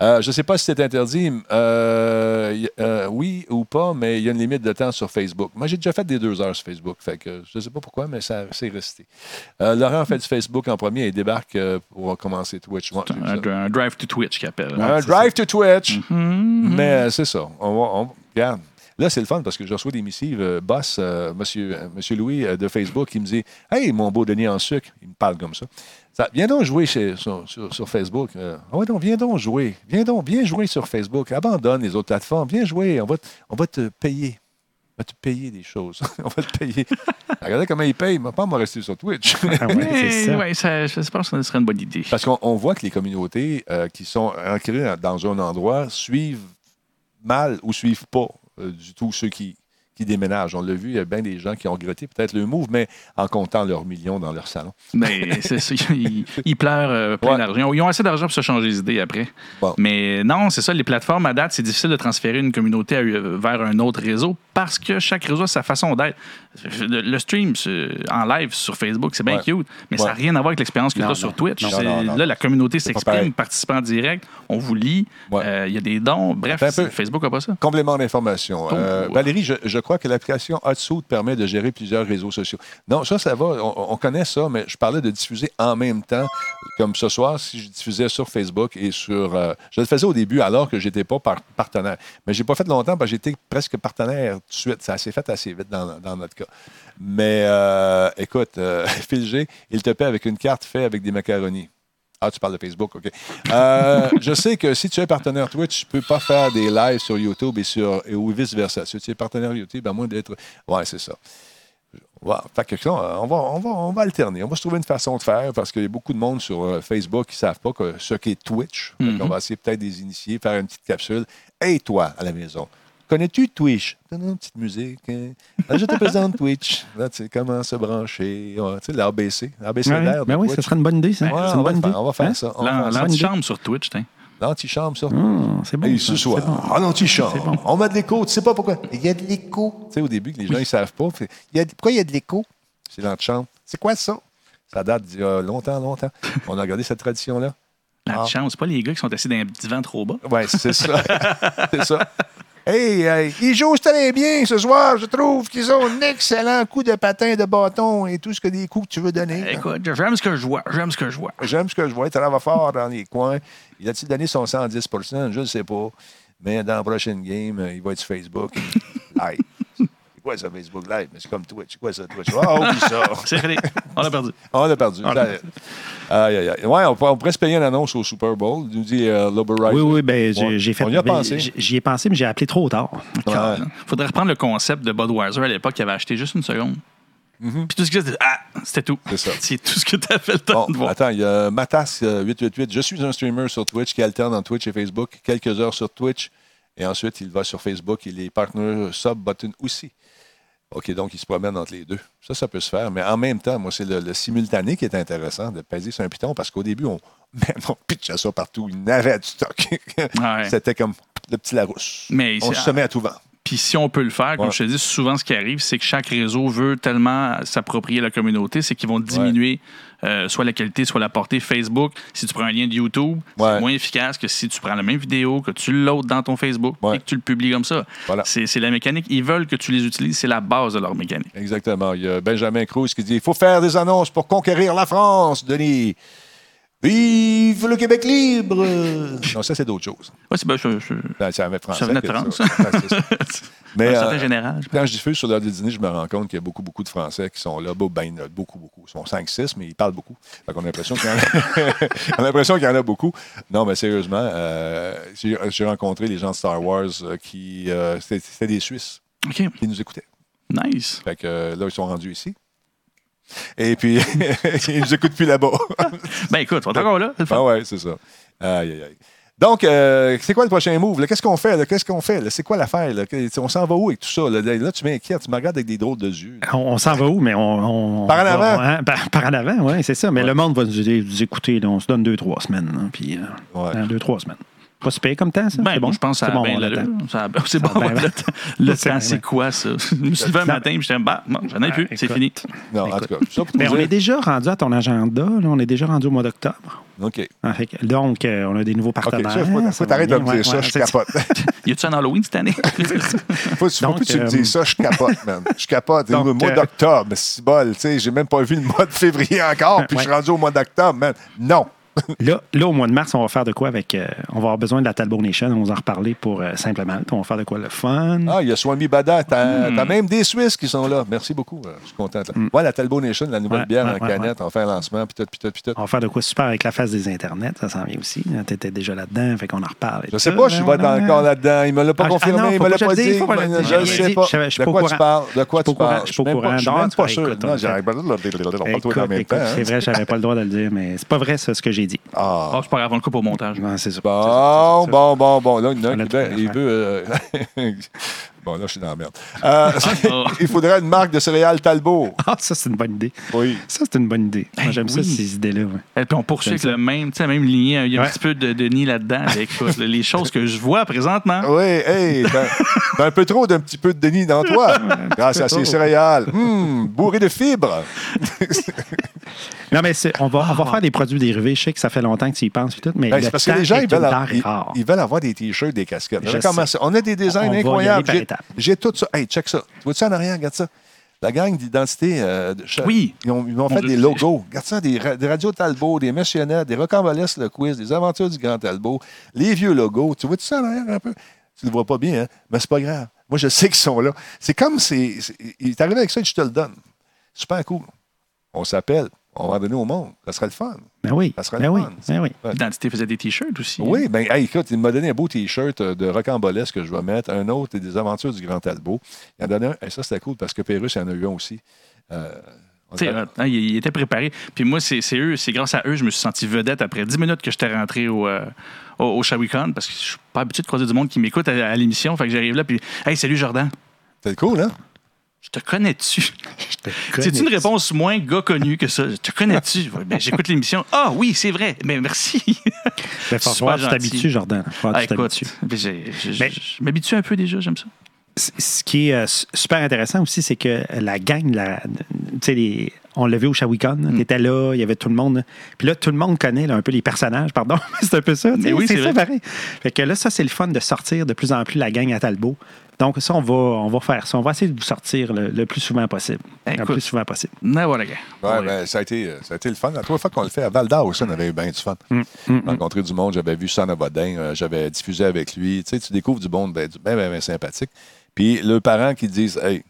Euh, je ne sais pas si c'est interdit. euh, y- euh, oui ou pas, mais il y a une limite de temps sur Facebook. Moi, j'ai déjà fait des deux heures sur Facebook. Fait que je ne sais pas pourquoi, mais ça c'est resté. Euh, Laurent fait du Facebook en premier et il débarque euh, pour commencer Twitch. Un, un drive to Twitch qui appelle. Un drive to Twitch. Mhm. Mais euh, c'est ça. On va, on- regarde. Là, c'est le fun parce que je reçois des missives. euh, boss, euh, monsieur, euh, monsieur Louis euh, de Facebook, qui me dit Hey, mon beau Denis en sucre. Il me parle comme ça. Ça, viens donc jouer chez- sur, sur- sur Facebook. Euh, Ah ouais, donc, viens donc jouer. Viens donc, viens jouer sur Facebook. Abandonne les autres plateformes. Viens jouer. On va, te- on va te payer. On va te payer des choses. on va te payer. Regardez comment ils payent. Pas me rester sur Twitch. Ah ouais, ça. ouais, ça, je pense que ce serait une bonne idée. Parce qu'on on voit que les communautés euh, qui sont ancrées dans un endroit suivent mal ou suivent pas euh, du tout ceux qui, qui déménagent. On l'a vu, il y a bien des gens qui ont regretté peut-être le move, mais en comptant leurs millions dans leur salon. Mais c'est ça, ils, ils pleurent euh, plein Ouais. d'argent. Ils ont- assez d'argent pour se changer les idées après. Bon. Mais non, c'est ça, les plateformes à date, c'est difficile de transférer une communauté à- euh, vers un autre réseau parce que chaque réseau a sa façon d'être. Le, stream c'est- en live sur Facebook, c'est bien Ouais. cute, mais ça n'a rien à voir avec l'expérience que tu Non, as sur. Twitch. Non, non. Là, la communauté s'exprime, participant direct, on vous lit, Ouais. euh, il y a des dons. Bref. Facebook n'a pas ça. Complément d'information. Euh. Valérie, je, je crois que l'application Hotsuite permet de gérer plusieurs réseaux sociaux. Non, ça, ça va. On, on connaît ça, mais je parlais de diffuser en même temps. Comme ce soir, si je diffusais sur Facebook et sur. euh, je le faisais au début alors que je n'étais pas par- partenaire. Mais je n'ai pas fait longtemps parce que j'étais presque partenaire tout de suite. Ça s'est fait assez vite dans, dans notre cas. Mais euh, écoute, euh, Phil G, il te paie avec une carte faite avec des macaronis. Ah, tu parles de Facebook, OK. Euh, je sais que si tu es partenaire Twitch, tu ne peux pas faire des lives sur YouTube et sur, et, ou vice-versa. Si tu es partenaire YouTube, à moins d'être. Ouais, c'est ça. Fait que, ça, on, va, on, va, on va alterner. On va se trouver une façon de faire parce qu'il y a beaucoup de monde sur euh, Facebook qui ne savent pas que ce qu'est Twitch. On va essayer peut-être des initiés, faire une petite capsule. Hey, toi, à la maison, connais-tu Twitch? Une petite musique. hein. Là, je te présente Twitch. Là, tu sais, comment se brancher. Ouais, tu sais, l'ABC. L'ABC Ouais, d'air. ben oui, ce serait une bonne idée, ça. Ouais, c'est on, une va bonne faire, idée. on va faire Hein? ça. On va L'an- faire ça. L'antichambre sur Twitch, tiens. L'antichambre, ça. Ah, c'est bon. Ça, ce soir. bon. Ah non, tu chantes. C'est bon. On met de l'écho. Tu sais pas pourquoi. Il y a de l'écho. Tu sais, au début, que les gens ne savent pas. Fait, il y a- pourquoi il y a de l'écho? C'est l'antichambre. C'est quoi ça? Ça date d'il y a longtemps, longtemps. On a gardé cette tradition-là. L'antichambre, c'est pas les gars qui sont assis dans un divan trop bas? Oui, c'est ça. c'est ça. Hey, hey, ils jouent très bien ce soir. Je trouve qu'ils ont un excellent coup de patin, de bâton et tout ce que des coups que tu veux donner. Écoute, j'aime ce que je vois, j'aime ce que je vois. J'aime ce que je vois. Il travaille fort dans les coins. Il a-t-il donné son 110% Je ne sais pas. Mais dans la prochaine game, il va être sur Facebook. Live. C'est quoi ça, Facebook Live? Mais c'est comme Twitch. C'est quoi ça, Twitch? Ah, oublie ça. C'est fini. On l'a perdu. On l'a perdu. On l'a Aïe, aïe, aïe. Ouais, on, pourrait- on pourrait se payer une annonce au Super Bowl, nous dit euh. Oui, oui, ben, j'ai Ouais. j'ai fait. On y a ben, pensé. J'y ai pensé, mais j'ai appelé trop tard. Ouais. Faudrait reprendre le concept de Budweiser à l'époque qui avait acheté juste une seconde. Puis tout ce que c'était, ah, c'était tout. C'est ça. C'est tout ce que tu as fait le temps Bon, de voir. attends, il y a Matas888. Je suis un streamer sur Twitch qui alterne entre Twitch et Facebook. Quelques heures sur Twitch. Et ensuite, il va sur Facebook. Il est partner sub button aussi. OK, donc il se promène entre les deux. Ça, ça peut se faire. Mais en même temps, moi, c'est le, le simultané qui est intéressant de peser sur un piton parce qu'au début, on, man, on pitchait ça partout. Il n'avait du stock. Ouais. C'était comme le petit Larousse. Mais on se met à tout vent. Puis si on peut le faire, comme Ouais. je te dis, souvent ce qui arrive, c'est que chaque réseau veut tellement s'approprier la communauté, c'est qu'ils vont diminuer euh, soit la qualité, soit la portée. Facebook, si tu prends un lien de YouTube, Ouais. c'est moins efficace que si tu prends la même vidéo, que tu loads dans ton Facebook Ouais. et que tu le publies comme ça. Voilà. C'est la mécanique. Ils veulent que tu les utilises. C'est la base de leur mécanique. Exactement. Il y a Benjamin Cruz qui dit il faut faire des annonces pour conquérir la France, Denis. Vive le Québec libre! non, ça, c'est d'autres choses. C'est ben, je- je- Ben. Ça venait de France. Ça. Mais euh, général. quand je diffuse sur l'heure du dîner, je me rends compte qu'il y a beaucoup, beaucoup de Français qui sont là. Ben, beaucoup, beaucoup. Ils sont 5-6, mais ils parlent beaucoup. Fait qu'on a l'impression qu'il y en a, on a l'impression qu'il y en a beaucoup. Non, mais sérieusement, euh, j'ai j'ai rencontré les gens de Star Wars euh, qui... euh, C'était des Suisses OK. qui nous écoutaient. Nice. Fait que euh, là, ils sont rendus ici. Et puis, ils nous écoutent plus là-bas. Ben écoute, on est encore là. ah ouais, c'est ça. Aïe, aïe, aïe. Donc, euh, c'est quoi le prochain move? Qu'est-ce qu'on fait? Qu'est-ce qu'on fait? C'est quoi l'affaire? On s'en va où avec tout ça? Là, Là, tu m'inquiètes, tu me regardes avec des drôles de yeux. On, on s'en va où, mais on. on- Par en va- avant. hein, par, par en avant, oui, c'est ça. Mais Ouais. le monde va nous, nous écouter. là. on se donne deux, trois semaines. puis, euh, Ouais. dans deux, trois semaines. Pas super comme temps, ça? Ben, c'est bon? bon, je pense que ça C'est a bon, bien on l'allure. l'attend. Ça a- C'est bon, le, temps- le C'est temps, bien. c'est quoi, ça? Je me suis levé un matin, puis j'étais, bah, non, j'en ai plus, c'est fini. Non, en tout cas, ça pour Mais on est déjà rendu à ton agenda. là. on est déjà rendu au mois d'octobre. OK. Ah, donc, euh, on a des nouveaux partenaires. ça, faut, t'arrêter de me dire Ouais, ça, ouais, je capote. Y a-tu un Halloween cette année? faut, faut Donc, plus que tu me euh, dises ça, je capote, man. Je capote. le mois euh, d'octobre, c'est bol. Tu sais, j'ai même pas vu le mois de février encore, puis je suis rendu au mois d'octobre, man. Non. Là, là, au mois de mars, on va faire de quoi avec. euh, on va avoir besoin de la Talbot Nation. On va vous en reparler pour euh, simplement. On va faire de quoi? Le fun. Ah, il y a Swami Bada. T'as Hmm. même des Suisses qui sont là. Merci beaucoup. euh, Je suis content. là. Ouais, la Talbot Nation, la nouvelle Ouais, bière ouais, en canette, on fait un lancement, puis tout, puis tout, puis tout. On va faire de quoi super avec la phase des internets. Ça s'en vient aussi. Tu étais déjà là-dedans, fait qu'on en reparle. Je sais pas, je suis pas ouais, encore là-dedans. Il me l'a pas Ah, ah confirmé, non, il me l'a pas dit. je sais pas. De quoi tu parles? De quoi tu pas au courant, parles? je suis pas au courant. je suis même pas sûr. c'est hein. vrai, j'avais pas le droit de le dire, mais c'est pas vrai, ce que j'ai dit. Ah. Ah, c'est pas grave, on le coupe au montage. Non, c'est ça. Bon, bon, bon, bon. Là, il veut- Bon, là, je suis dans la merde. Euh, il faudrait une marque de céréales Talbot. Ah, ça, c'est une bonne idée. Oui. Ça, c'est une bonne idée. Moi, Hey, j'aime ça, ces idées-là. ouais. Et puis on poursuit avec le même, tu sais, la même lignée. Il y a un Ouais. petit peu de Denis là-dedans. Mais Écoute, les choses que je vois présentement. Oui, hey, t'as t'as un peu trop d'un petit peu de déni dans toi. Grâce à ces céréales. Hum, bourré de fibres. Non, mais c'est- on va, on va faire des produits dérivés. Je sais que ça fait longtemps que tu y penses. Tout, mais Ben, le c'est parce que temps les gens, est ils veulent, avoir, ils, rare. ils veulent avoir des t-shirts, des casquettes. Je Regardez sais. comment c'est. On a des designs On va y incroyables. aller par J'ai- J'ai tout ça. Hey, check ça. Tu vois-tu en arrière? Regarde ça. La gang d'identité. euh, Oui. Ils ont, ils ont Mon fait des logos. Regarde ça, des, ra- des radios Talbot, des missionnaires, des rocambolesques, le quiz, des aventures du Grand Talbot, les vieux logos. Tu vois-tu ça en arrière un peu? Tu le vois pas bien, hein? Mais c'est pas grave. Moi, je sais qu'ils sont là. C'est comme c'est- Il est arrivé avec ça et je te le donne. Super cool. On s'appelle. On va en donner au monde. Ça serait le fun. Ben oui. Ça serait Ben le oui. fun. Ben oui. L'identité faisait des t-shirts aussi. Oui, ben hey, écoute, il m'a donné un beau T-shirt euh, de rocambolesque que je vais mettre. Un autre des aventures du Grand Talbot. Il en a donné un. Et ça, c'était cool parce que Pérus, il en a eu un aussi. Euh, hein, il, était préparé. Puis moi, c'est c'est eux, c'est grâce à eux, je me suis senti vedette après 10 minutes que j'étais rentré au, euh, au, au Shawicon parce que je suis pas habitué de croiser du monde qui m'écoute à, à l'émission. Fait que j'arrive là, puis Hey, salut Jordan. C'était cool, hein? Je te connais-tu? C'est une réponse moins gars connu que ça. Je te connais-tu? Ben, J'écoute l'émission. Ah oui, c'est vrai. Mais merci. Ben, Super falloir que tu t'habitues, Jordan. Ah, écoute, ben, Mais- je m'habitue un peu déjà, j'aime ça. Ce qui est euh, su- super intéressant aussi, c'est que la gang, la, tu sais, les- on l'a vu au Shawicon, Mm. tu étais là, il y avait tout le monde. Puis là, tout le monde connaît là, un peu les personnages, pardon. c'est un peu ça. Mais oui, c'est ça vrai. pareil. Fait que là, ça, c'est le fun de sortir de plus en plus la gang à Talbot. Donc, ça, on va, on va faire ça. On va essayer de vous sortir le, le plus souvent possible. Le plus souvent possible. Quoi. Ouais, Ouais. ben, ça, a été, euh, ça a été le fun. La trois fois qu'on le fait à Val d'Or aussi, on avait eu bien du fun. Mm, mm, mm. Rencontré du monde, j'avais vu Son Abodin, euh, j'avais diffusé avec lui. Tu sais, tu découvres du monde bien ben, ben, ben sympathique. Puis le parent qui disent Hey,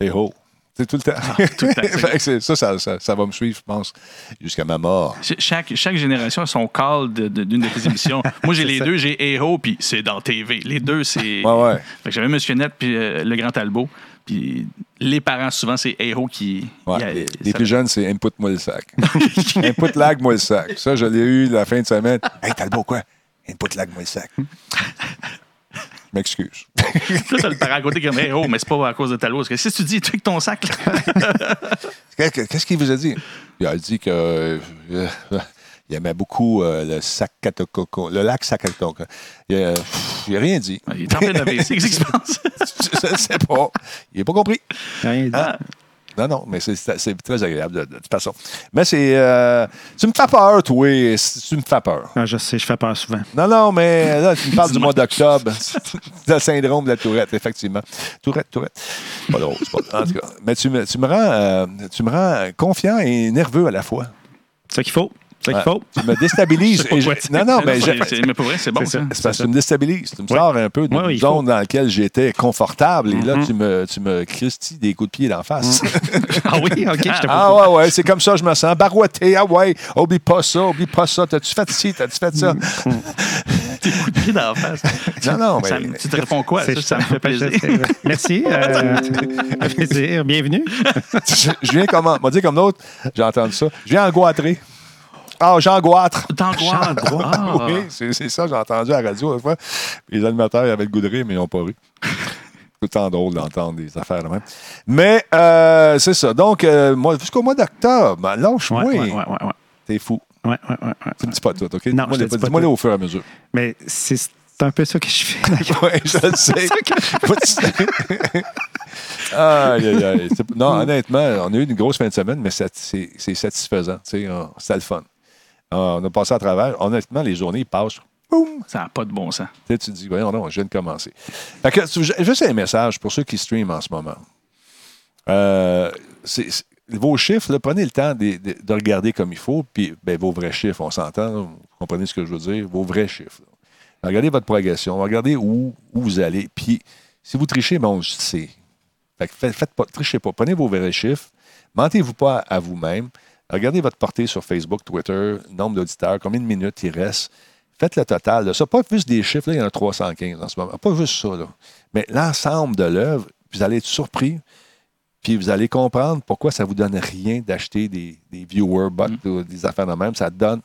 hey ho. Sais, tout le temps. tout le temps. Fait que c'est- ça, ça, ça, ça va me suivre, je pense, jusqu'à ma mort. Ch- Chaque, chaque génération a son call de- de- d'une de, tes émissions. Moi, j'ai C'est les ça. deux, j'ai Héros, puis c'est dans TV. Les deux, c'est. Ouais, ouais. Fait que j'avais Monsieur Net, puis euh, le Grand Talbot. Puis les parents, souvent, c'est Héros qui. Ouais, a- les, plus jeunes, c'est Input-moi le sac. Input-lag-moi le sac. Ça, je l'ai eu la fin de semaine. Hey, Talbot, quoi? Input-lag-moi le sac. Je m'excuse. Ça, t'as le parent à côté qui dit Héros, mais c'est pas à cause de Talbot. Parce que si tu dis, tu avec ton sac, là. Qu'est- Qu'est-ce qu'il vous a dit? Il a dit que euh, euh, il aimait beaucoup euh, le sac Catococo, le lac Sacatoco. Il n'a rien dit. il est en plein AVC. Qu'est-ce qui se passe? Je ne sais pas. Il n'a pas compris. Rien dit. Ah, Non, non, mais c'est- très agréable de, toute façon. Mais c'est. euh, tu me fais peur, toi. Tu me fais peur. Ah, je sais, je fais peur souvent. Non, non, mais là, tu me parles du mois d'octobre. le syndrome de la tourette, effectivement. Tourette, tourette. Pas drôle, c'est pas drôle. En tout cas, mais tu me, tu me rends, euh, tu me rends confiant et nerveux à la fois. C'est ça qu'il faut. C'est ça qu'il Ouais. faut. Tu me déstabilises. Je Et je- non, non, mais, mais pour vrai, c'est bon, C'est ça. c'est parce que tu me déstabilises. Tu me sors un peu d'une zone faut. dans laquelle j'étais confortable et là, Mhm. tu me, tu me cristilles des coups de pied d'en face. Ah oui, OK, je te ah ouais, ouais, c'est comme ça, je me sens. Barouetté, ah ouais, oublie pas ça, oublie pas ça. T'as-tu fait ci, t'as-tu fait ça? Des coups de pied d'en face. Non, non, Ça mais- tu te réponds quoi? Ça, ça me fait plaisir. Merci. euh, plaisir. Bienvenue. je, je viens comme, on m'a dit comme d'autres, j'ai entendu ça. Je viens engoîtrer. Ah, j'angoître. D'angoisse. Ah. Oui, c'est c'est ça, j'ai entendu à la radio une fois. Les animateurs ils avaient le goût de rire, mais ils n'ont pas ri. Tout le temps drôle d'entendre des affaires de même. Mais euh, c'est ça. Donc, euh, moi, jusqu'au mois d'octobre, ben, lâche-moi. Ouais, ouais, ouais. T'es fou. Ouais, ouais, ouais, ouais. Tu me dis pas tout, OK? Non, Dis-moi je dis pas les tout. au fur et à mesure. Mais c'est c'est un peu ça que je fais. oui, je le sais. Moi, aïe, aïe, aïe. C'est- Non, honnêtement, on a eu une grosse fin de semaine, mais c'est c'est- c'est satisfaisant. tu sais, on- C'était le fun. Ah, On a passé à travers. Honnêtement, les journées passent. Boum! Ça n'a pas de bon sens. Tu sais, tu te dis, voyons, non, je viens de commencer. Fait que, juste un message pour ceux qui streament en ce moment. Euh, c'est- vos chiffres, là, prenez le temps de, de- de regarder comme il faut, puis ben, vos vrais chiffres, on s'entend, là, vous comprenez ce que je veux dire, vos vrais chiffres. là. Regardez votre progression, regardez où, où vous allez, puis si vous trichez, bon, je sais. Fait que faites, faites pas, trichez pas, prenez vos vrais chiffres, mentez-vous pas à, à vous-même, regardez votre portée sur Facebook, Twitter, nombre d'auditeurs, combien de minutes il reste, Faites le total. de Ça, pas juste des chiffres, là, il y en a 315 en ce moment. Pas juste ça, là. mais l'ensemble de l'œuvre, vous allez être surpris, puis vous allez comprendre pourquoi ça ne vous donne rien d'acheter des, des viewers bots ou des affaires de même. Ça donne,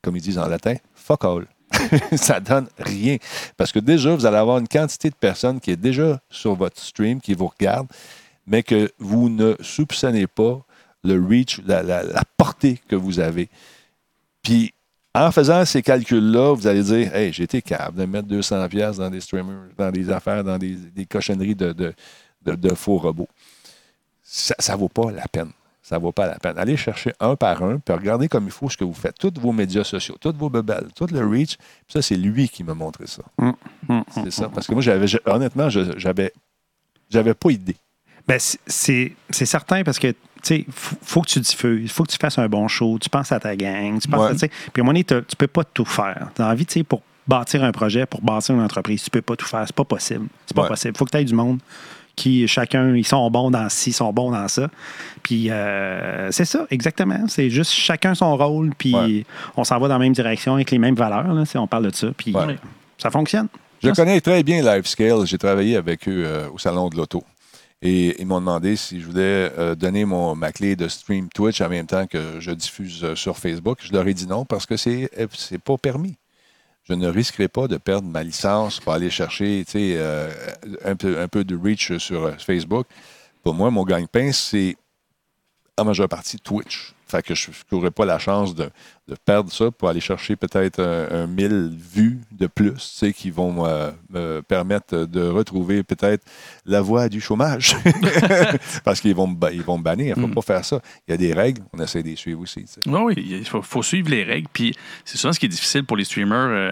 comme ils disent en latin, fuck all. ça donne rien. Parce que déjà, vous allez avoir une quantité de personnes qui est déjà sur votre stream, qui vous regardent, mais que vous ne soupçonnez pas le reach, la, la- la portée que vous avez. Puis, en faisant ces calculs-là, vous allez dire Hey, j'ai été capable de mettre 200$ piastres dans des streamers, dans des affaires, dans des, des cochonneries de, de, de- de faux robots. Ça ne vaut pas la peine. Ça vaut pas la peine. Allez chercher un par un, puis regardez comme il faut ce que vous faites. Tous vos médias sociaux, toutes vos bebelles, tout le reach. Puis ça, c'est lui qui m'a montré ça. C'est ça. Parce que moi, j'avais, honnêtement, je- j'avais, j'avais pas idée. Ben, c'est certain parce que, tu sais, faut, faut que tu diffuses, il faut que tu fasses un bon show, tu penses à ta gang, tu penses Ouais. à, puis à un moment donné, tu peux pas tout faire. Tu as envie, tu sais, pour bâtir un projet, pour bâtir une entreprise, tu peux pas tout faire, c'est pas possible. C'est pas Ouais. possible. faut que tu aies du monde qui, chacun, ils sont bons dans ci, ils sont bons dans ça. Puis euh, c'est ça, exactement. C'est juste chacun son rôle, puis Ouais. on s'en va dans la même direction avec les mêmes valeurs, là, si on parle de ça, puis ça fonctionne. Je connais très bien Lifescale. J'ai travaillé avec eux euh, au Salon de l'Auto. Et ils m'ont demandé si je voulais euh, donner mon, ma clé de stream Twitch en même temps que je diffuse euh, sur Facebook. Je leur ai dit non parce que c'est euh, c'est pas permis. Je ne risquerai pas de perdre ma licence pour aller chercher euh, un, peu, un peu de reach sur euh, Facebook. Pour moi, mon gagne-pain, c'est en majeure partie Twitch. Fait que je n'aurais pas la chance de, de perdre ça pour aller chercher peut-être un, un 1000 vues de plus, tu sais, qui vont euh, me permettre de retrouver peut-être la voie du chômage. Parce qu'ils vont, ils vont me bannir. Il ne faut pas faire ça. Il y a des règles, on essaie de les suivre aussi. sais. Oui, il faut, faut suivre les règles. Puis c'est souvent ce qui est difficile pour les streamers. euh,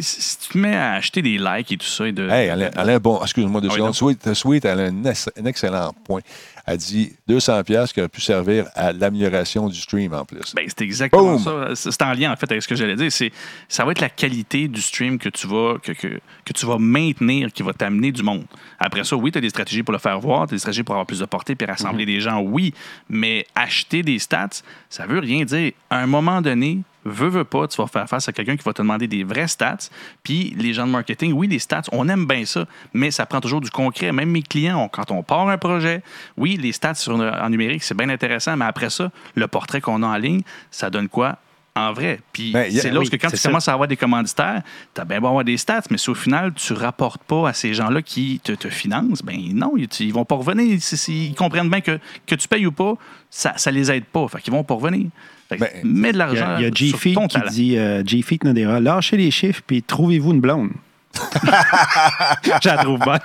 si tu te mets à acheter des likes et tout ça. Et de, Hey, Alain, Alain, bon, excuse-moi deux Ah oui, secondes. non. Sweet, Sweet, elle a un, ex- un excellent point. Elle dit 200 pièces qui aurait pu servir à l'amélioration du stream en plus. Ben, c'est exactement Boom! ça. C'est en lien, en fait, avec ce que j'allais dire. C'est, ça va être la qualité du stream que tu vas, que, que, que tu vas maintenir qui va t'amener du monde. Après ça, oui, tu as des stratégies pour le faire voir, tu as des stratégies pour avoir plus de portée puis rassembler des gens, oui. Mais acheter des stats, ça veut rien dire. À un moment donné, veux, veux pas, tu vas faire face à quelqu'un qui va te demander des vrais stats. Puis les gens de marketing, oui, les stats, on aime bien ça, mais ça prend toujours du concret. Même mes clients, on- quand on part un projet, oui, les stats sur, en numérique, c'est bien intéressant, mais après ça, le portrait qu'on a en ligne, ça donne quoi? En vrai. Puis Ben, a- c'est là oui, que quand tu ça. commences à avoir des commanditaires, tu as bien beau avoir des stats, mais si au final, tu rapportes pas à ces gens-là qui te, te financent, ben non, ils, ils vont pas revenir. Ils comprennent bien que, que tu payes ou pas, ça, ça les aide pas. Fait qu'ils vont pas revenir. Fait que Ben, mets de l'argent a, il y a G sur Feet ton qui talent. dit euh, G Feet Nadera, lâchez les chiffres puis trouvez-vous une blonde. Je la trouve bonne.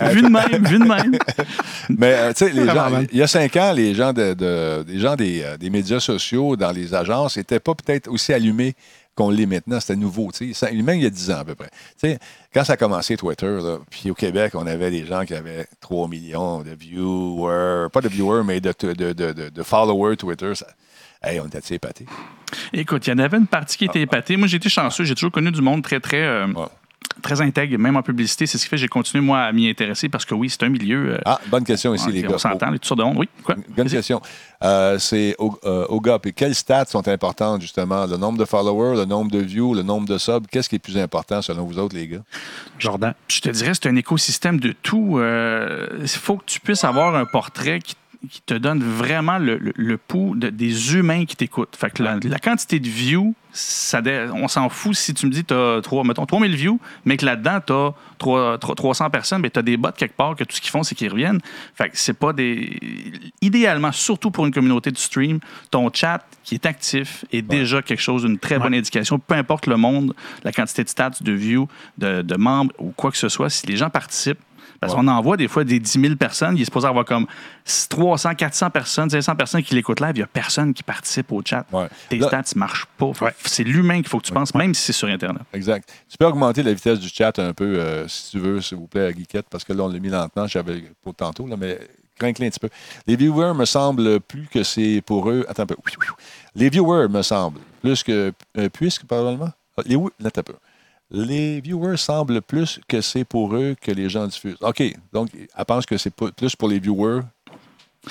Vu de même, vu de même. Mais euh, tu sais, les gens, il y a cinq ans, les gens, de, de- des, gens des, euh, des médias sociaux dans les agences n'étaient pas peut-être aussi allumés qu'on l'est maintenant. C'était nouveau. tu sais. Même il y a 10 ans à peu près. Tu sais, quand ça a commencé Twitter, là, puis au Québec, on avait des gens qui avaient 3 millions de viewers, pas de viewers, mais de, de, de, de- de followers Twitter. Ça, hey, on était épatés? Écoute, il y en avait une partie qui était épatée. Moi, j'ai été chanceux. J'ai toujours connu du monde très, très. euh, Ouais. très intègre, même en publicité. C'est ce qui fait que j'ai continué, moi, à m'y intéresser parce que oui, c'est un milieu. euh, Ah, bonne question ici, on- les on gars. s'entend, les toutes de monde. Oui, quoi? Bonne question. Euh, c'est au, euh, au gars. Puis quelles stats sont importantes, justement? Le nombre de followers, le nombre de views, le nombre de subs. Qu'est-ce qui est plus important selon vous autres, les gars? Jordan. Je te dirais, c'est un écosystème de tout. Euh, Il faut que tu puisses avoir un portrait qui, qui te donne vraiment le, le- le pouls de- des humains qui t'écoutent. Fait que la, la quantité de views, ça, on s'en fout si tu me dis tu as 3, mettons, 3000 views, mais que là-dedans, tu as 300 personnes, mais tu as des bots quelque part que tout ce qu'ils font, c'est qu'ils reviennent. Fait que c'est pas des. Idéalement, surtout pour une communauté de stream, ton chat qui est actif est déjà quelque chose d'une très bonne indication. Peu importe le monde, la quantité de stats, de views, de, de membres ou quoi que ce soit, si les gens participent, parce Ouais. qu'on envoie des fois des 10 000 personnes, il est supposé avoir comme 300, 400 personnes, 500 personnes qui l'écoutent live, il n'y a personne qui participe au chat. Ouais. Tes Là- stats ne marchent pas. C'est l'humain qu'il faut que tu penses, même si c'est sur Internet. Exact. Tu peux augmenter la vitesse du chat un peu, euh, si tu veux, s'il vous plaît, à Geekette, parce que là, on l'a mis lentement. J'avais pour tantôt, là, mais un petit peu. Les viewers me semblent plus que c'est pour eux. Attends un peu. Les viewers me semblent plus que. euh, puisque, probablement? Ah, Les, là, attends un peu. Les viewers semblent plus que c'est pour eux que les gens diffusent. OK. Donc, elle pense que c'est plus pour les viewers.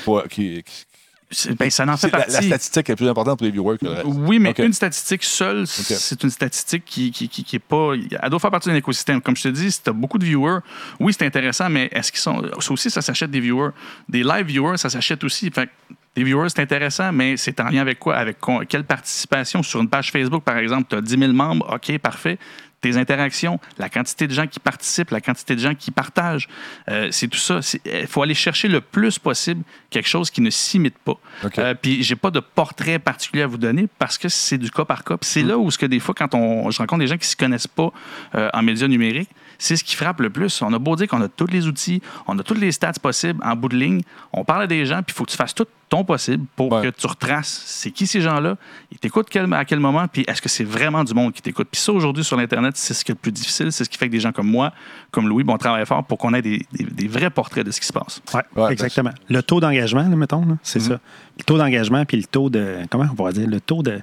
pour- qui, qui- C'est- ben, ça en fait c'est la, la partie. statistique est plus importante pour les viewers que le reste. Oui, mais une statistique seule, c'est une statistique qui, qui, qui, qui est pas. Elle doit faire partie d'un écosystème. Comme je te dis, si tu as beaucoup de viewers, oui, c'est intéressant, mais est-ce qu'ils sont. Ça aussi, ça s'achète des viewers. Des live viewers, ça s'achète aussi. Fait des viewers, c'est intéressant, mais c'est en lien avec quoi? Avec quelle participation? Sur une page Facebook, par exemple, tu as 10 000 membres, OK, parfait. Tes interactions, la quantité de gens qui participent, la quantité de gens qui partagent, euh, c'est tout ça. Il faut aller chercher le plus possible quelque chose qui ne s'imite pas. OK. Euh, puis j'ai pas de portrait particulier à vous donner parce que c'est du cas par cas. C'est là où ce que des fois, quand on, je rencontre des gens qui se connaissent pas euh, en médias numériques, c'est ce qui frappe le plus. On a beau dire qu'on a tous les outils, on a tous les stats possibles en bout de ligne, on parle à des gens, puis il faut que tu fasses tout ton possible pour Ouais. que tu retraces c'est qui ces gens-là, ils t'écoutent quel- à quel moment, puis est-ce que c'est vraiment du monde qui t'écoute? Puis ça, aujourd'hui, sur l'Internet, c'est ce qui est le plus difficile. C'est ce qui fait que des gens comme moi, comme Louis, bon, on travaille fort pour qu'on ait des, des- des vrais portraits de ce qui se passe. Ouais, Ouais, exactement. Le taux d'engagement, là, mettons, là, c'est ça. Le taux d'engagement puis le taux de. Comment on va dire? Le taux de,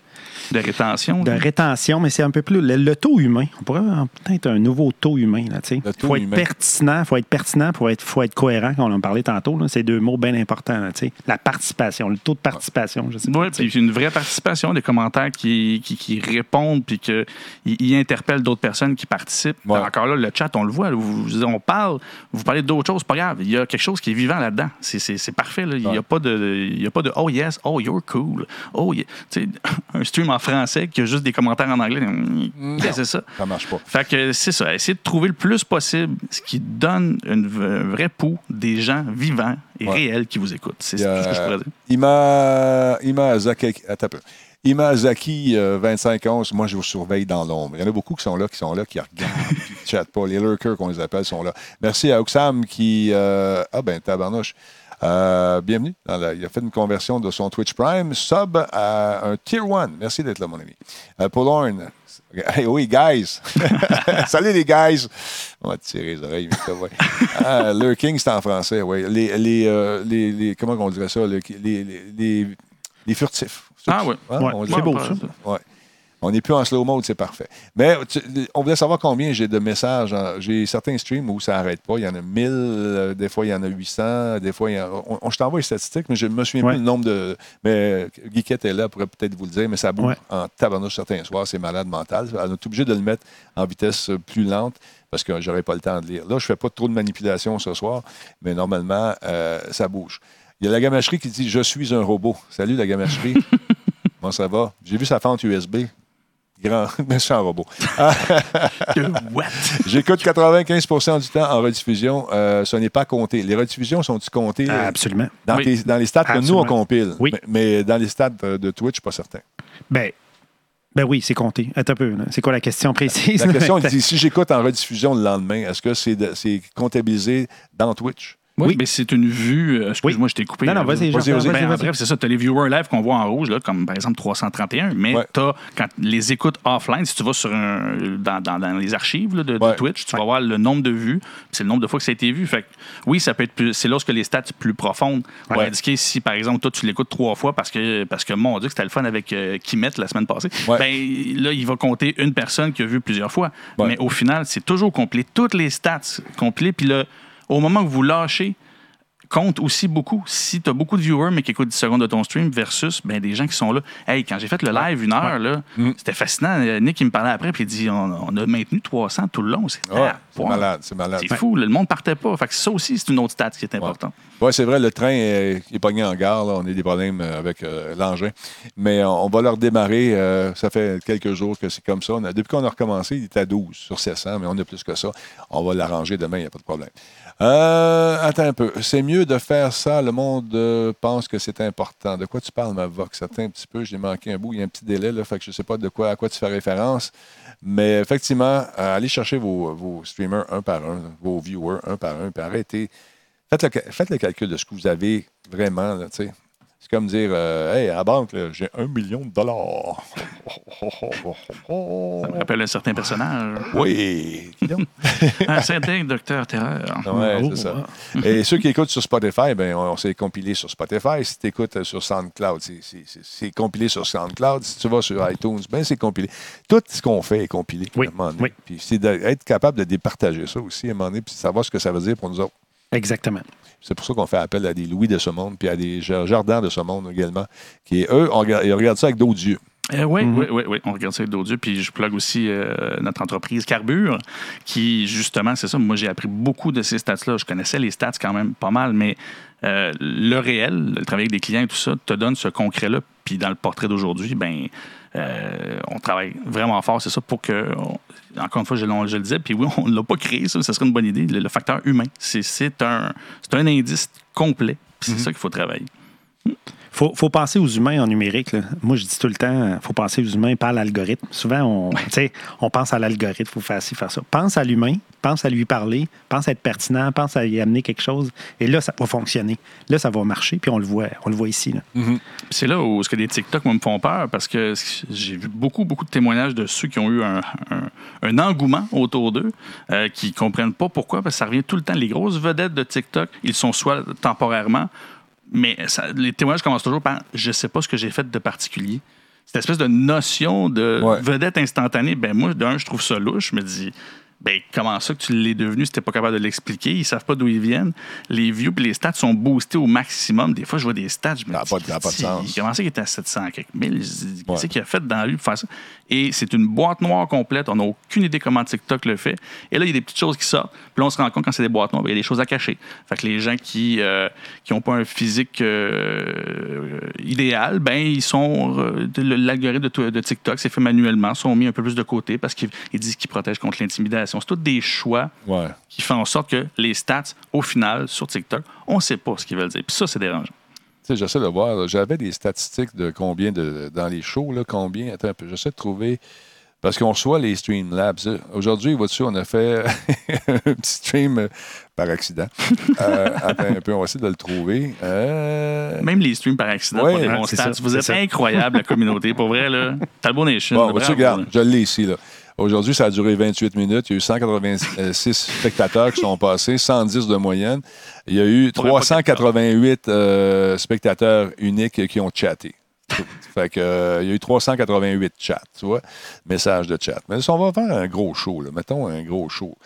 De rétention. de là. rétention, mais c'est un peu plus. Le, le taux humain. On pourrait avoir peut-être un nouveau taux humain. Il Le taux faut être pertinent, il faut être pertinent, il être, faut être cohérent, comme on en parlait tantôt. là. C'est deux mots bien importants. là, tu sais. la participation, le taux de participation, je sais pas. Oui, puis une vraie participation, des commentaires qui, qui, qui répondent, puis qu'ils ils interpellent d'autres personnes qui participent. Ouais. Encore là, le chat, on le voit, vous- on parle, vous parlez d'autres choses, pas grave. Il y a quelque chose qui est vivant là-dedans. C'est- parfait. là. Il n'y Ouais. a, pas de- il y a pas de Oh yes, oh you're cool. Oh, yeah. Un stream en français qui a juste des commentaires en anglais. Que c'est ça? Ça marche pas. Fait que c'est ça, essayer de trouver le plus possible ce qui donne une, un vrai pouls des gens vivants et Ouais. réels qui vous écoutent. C'est tout ce que je pourrais dire. Ima, Ima Zaki, attends un peu. Ima Zaki, euh, 25-11, moi je vous surveille dans l'ombre. Il y en a beaucoup qui sont là, qui sont là, qui regardent, qui ne chattent pas. Les lurkers qu'on les appelle sont là. Merci à Oxam qui. euh, ah ben, tabarnouche. Euh, bienvenue. dans la- il a fait une conversion de son Twitch Prime sub à un Tier 1. Merci d'être là, mon ami. Euh, Paul Horn. Hey, oui, guys. Salut les guys. On va te tirer les oreilles. mais ça va. Ah, Lurking, c'est en français, oui. Les, les, euh, les, les- comment on dirait ça? Le- les, les, les, les furtifs. Ah ouais. Hein, Ouais, c'est beau, ça. Ouais. On n'est plus en slow mode, c'est parfait. Mais tu- on voulait savoir combien j'ai de messages. J'ai certains streams où ça n'arrête pas. Il y en a 1000, euh, des fois il y en a 800, des fois il y en a- on, on- je t'envoie les statistiques, mais je me souviens Ouais. plus le nombre de. Mais Guiquette est là, pourrait peut-être vous le dire, mais ça bouge Ouais. en tabarnouche certains soirs, c'est malade mental. On est obligé de le mettre en vitesse euh, plus lente parce que j'aurais pas le temps de lire. Là, je fais pas trop de manipulation ce soir, mais normalement, euh, ça bouge. Il y a la gamacherie qui dit Je suis un robot. Salut la gamacherie. Comment ça va? J'ai vu sa fente USB. Grand, méchant robot. J'écoute 95% du temps en rediffusion. Euh, ce n'est pas compté. Les rediffusions sont-ils comptées? Absolument. dans, Oui. tes- dans les stats que nous, on compile? Oui. Mais, mais dans les stats de Twitch, pas certain. Ben, ben oui, c'est compté. Attends un peu. C'est quoi la question précise? La question, dit si j'écoute en rediffusion le lendemain, est-ce que c'est comptabilisé dans Twitch? Oui, Oui. mais c'est une vue. euh, Excuse-moi, Oui. je t'ai coupé. Non, non, là. vas-y, Jean-Pierre, vas-y. Ben, bref, c'est ça. Tu as les viewers live qu'on voit en rouge, là, comme par exemple 331, mais Ouais. tu as, quand les écoutes offline, si tu vas sur un, dans, dans- dans les archives là, de. Twitch, tu vas voir le nombre de vues, c'est le nombre de fois que ça a été vu. Fait que, oui, ça peut être plus. C'est lorsque les stats plus profondes vont Ouais. indiquer si, par exemple, toi, tu l'écoutes trois fois parce que, parce que mon Dieu, que c'était le fun avec euh, Kimet la semaine passée, ben là, il va compter une personne qui a vu plusieurs fois. Mais au final, c'est toujours complet. Toutes les stats complets. Puis là, au moment que vous lâchez, compte aussi beaucoup. Si tu as beaucoup de viewers, mais qui écoutent 10 secondes de ton stream, versus ben, des gens qui sont là. Hey, quand j'ai fait le live une heure, là, Mm. c'était fascinant. Nick, il me parlait après, puis il dit on, on a maintenu 300 tout le long. C'est Ouais, ouais. malade, c'est malade. C'est fou, là, le monde partait pas. Fait que ça aussi, c'est une autre stat qui est importante. Oui, c'est vrai, le train est, est pogné en gare. là. On a des problèmes avec euh, l'engin. Mais on va le redémarrer. euh, ça fait quelques jours que c'est comme ça. On a- depuis qu'on a recommencé, il est à 12 sur 700, mais on a plus que ça. On va l'arranger demain, il n'y a pas de problème. Euh, attends un peu. C'est mieux de faire ça. Le monde euh, pense que c'est important. De quoi tu parles, ma vox? Attends un petit peu. J'ai manqué un bout. Il y a un petit délai. Là, fait que je ne sais pas de quoi, à quoi tu fais référence. Mais effectivement, euh, allez chercher vos, streamers un par un, vos viewers un par un, puis arrêtez. Faites le, faites le calcul de ce que vous avez vraiment. là, tu sais. C'est comme dire euh, Hey, à la banque, j'ai un million de dollars. Ça me rappelle un certain personnage. Oui. Dis donc? un certain docteur Terreur. Ouais, Oh, c'est ça. wow. Et ceux qui écoutent sur Spotify, ben, on, on s'est compilé sur Spotify. Si tu écoutes sur SoundCloud, c'est- compilé sur SoundCloud. Si tu vas sur iTunes, ben, c'est compilé. Tout ce qu'on fait est compilé. Oui, à un moment donné. oui. Puis c'est d'être capable de départager ça aussi à un moment donné, puis de savoir ce que ça veut dire pour nous autres. Exactement. C'est pour ça qu'on fait appel à des Louis de ce monde, puis à des Jar- Jardins de ce monde également, qui, eux, on regarde, ils regardent ça avec d'autres yeux. Euh, oui, Mhm. oui, oui, oui, on regarde ça avec d'autres yeux. Puis je plug aussi euh, notre entreprise Carbure, qui, justement, c'est ça. Moi, j'ai appris beaucoup de ces stats-là. Je connaissais les stats quand même pas mal, mais euh, le réel, le travail avec des clients et tout ça, te donne ce concret-là. Puis dans le portrait d'aujourd'hui, ben, euh, on travaille vraiment fort, c'est ça, pour que. on- encore une fois, je, le disais, puis oui, on ne l'a pas créé, ça, ça serait une bonne idée. Le, le facteur humain, c'est un, c'est un indice complet. Puis c'est ça qu'il faut travailler. Faut, faut penser aux humains en numérique. là. Moi, je dis tout le temps, faut penser aux humains, pas à l'algorithme. Souvent, on, on pense à l'algorithme, il faut faire ci, faire ça. Pense à l'humain, pense à lui parler, pense à être pertinent, pense à y amener quelque chose. Et là, ça va fonctionner. Là, ça va marcher, puis on le voit, on le voit ici. Puis C'est là où ce que des TikTok moi, me font peur parce que j'ai vu beaucoup, beaucoup de témoignages de ceux qui ont eu un, un- un engouement autour d'eux, euh, qui comprennent pas pourquoi, parce que ça revient tout le temps. Les grosses vedettes de TikTok, ils sont soit temporairement, mais ça- les témoignages commencent toujours par je sais pas ce que j'ai fait de particulier. Cette espèce de notion de Ouais. vedette instantanée, ben moi, d'un, je trouve ça louche. Je me dis, ben comment ça que tu l'es devenu si t'es pas capable de l'expliquer? Ils savent pas d'où ils viennent. Les views et les stats sont boostés au maximum. Des fois, je vois des stats, je me dis, pas pas de sens. Comment ça qu'il était à 700 quelques mille? Qu'est-ce Ouais. qu'il a fait dans la rue pour faire ça? Et c'est une boîte noire complète. On n'a aucune idée comment TikTok le fait. Et là, il y a des petites choses qui sortent. Puis là, on se rend compte quand c'est des boîtes noires, ben, il y a des choses à cacher. Fait que les gens qui n'ont pas un physique euh, idéal, ben ils sont. euh, L'algorithme de, to- de TikTok, c'est fait manuellement, sont mis un peu plus de côté parce qu'ils ils disent qu'ils protègent contre l'intimidation. C'est tous des choix Ouais. qui font en sorte que les stats, au final, sur TikTok, on ne sait pas ce qu'ils veulent dire. Puis ça, c'est dérangeant. Tu sais, j'essaie de voir. J'avais des statistiques de combien de dans les shows, là, combien. Attends un peu. J'essaie de trouver. Parce qu'on reçoit les Streamlabs. Aujourd'hui, vois-tu, on a fait un petit stream euh, par accident. Euh, attends un peu, on va essayer de le trouver. Euh, Même les streams par accident Ouais, pour stats. ça, Vous êtes ça. incroyable, la communauté. Pour vrai, là. Talbot Nation. Bon, bravo, regarde, je l'ai ici. là. Aujourd'hui, ça a duré 28 minutes. Il y a eu 186 spectateurs qui sont passés, 110 de moyenne. Il y a eu Pour un pocket 388 euh, spectateurs uniques qui ont chatté. Fait que, euh, il y a eu 388 chats, tu vois, messages de chat. Mais ça, on va faire un gros show, là. Mettons un gros show.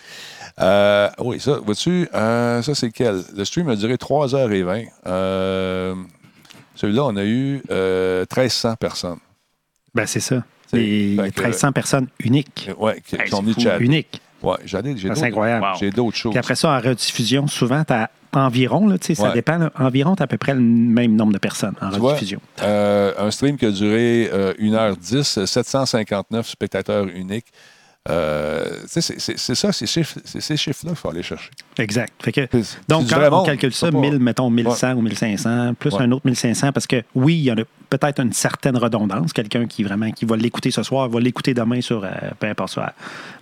Euh, oui, ça, vois-tu, euh, ça c'est quel? Le stream a duré 3h20. Euh, celui-là, on a eu euh, 1300 personnes. Ben, c'est ça. C'est- Les fait que- 1300 personnes uniques. Ouais, qui, Hey, qui ont c'est mis fou. chatter. Uniques. Ouais, j'allais- j'ai Ça, C'est d'autres- incroyable. Wow. j'ai d'autres choses. Puis après ça, en rediffusion, souvent, tu as environ, là, ça dépend, là, environ, tu à peu près le même nombre de personnes en Tu vois, rediffusion. Euh, un stream qui a duré euh, 1h10, 759 spectateurs uniques. Euh, c'est- ça, ces chiffres- c'est ces chiffres-là qu'il faut aller chercher. Exact. Fait que, donc, quand on calcule ça, c'est pas- 1000, mettons 1100 ou 1500, plus Ouais. un autre 1500, parce que oui, il y en a peut-être une certaine redondance. Quelqu'un qui vraiment qui va l'écouter ce soir, va l'écouter demain sur, euh, peu importe, sur euh,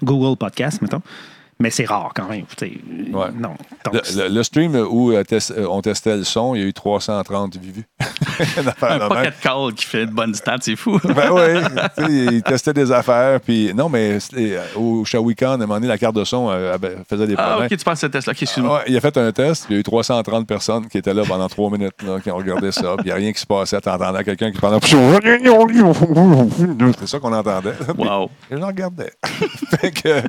Google Podcast, mettons. Mais c'est rare quand même. tu. Ouais. Non. Donc, Le, le- le stream où euh, euh, on testait le son, il y a eu 330 vues. Un pocket call qui fait de bonnes stats, c'est fou. Ben oui, tu il testait des affaires. Puis non, mais euh, au Shawikan, à un moment donné, la carte de son euh, faisait des Ah, problèmes. ok, tu passes ce test-là. Ok, excuse-moi. Ouais, il a fait un test, il y a eu 330 personnes qui étaient là pendant trois minutes, là, qui ont regardé ça, puis il n'y a rien qui se passait. T'entendais quelqu'un qui parlait. C'est ça qu'on entendait. Wow. Et je regardais. fait que.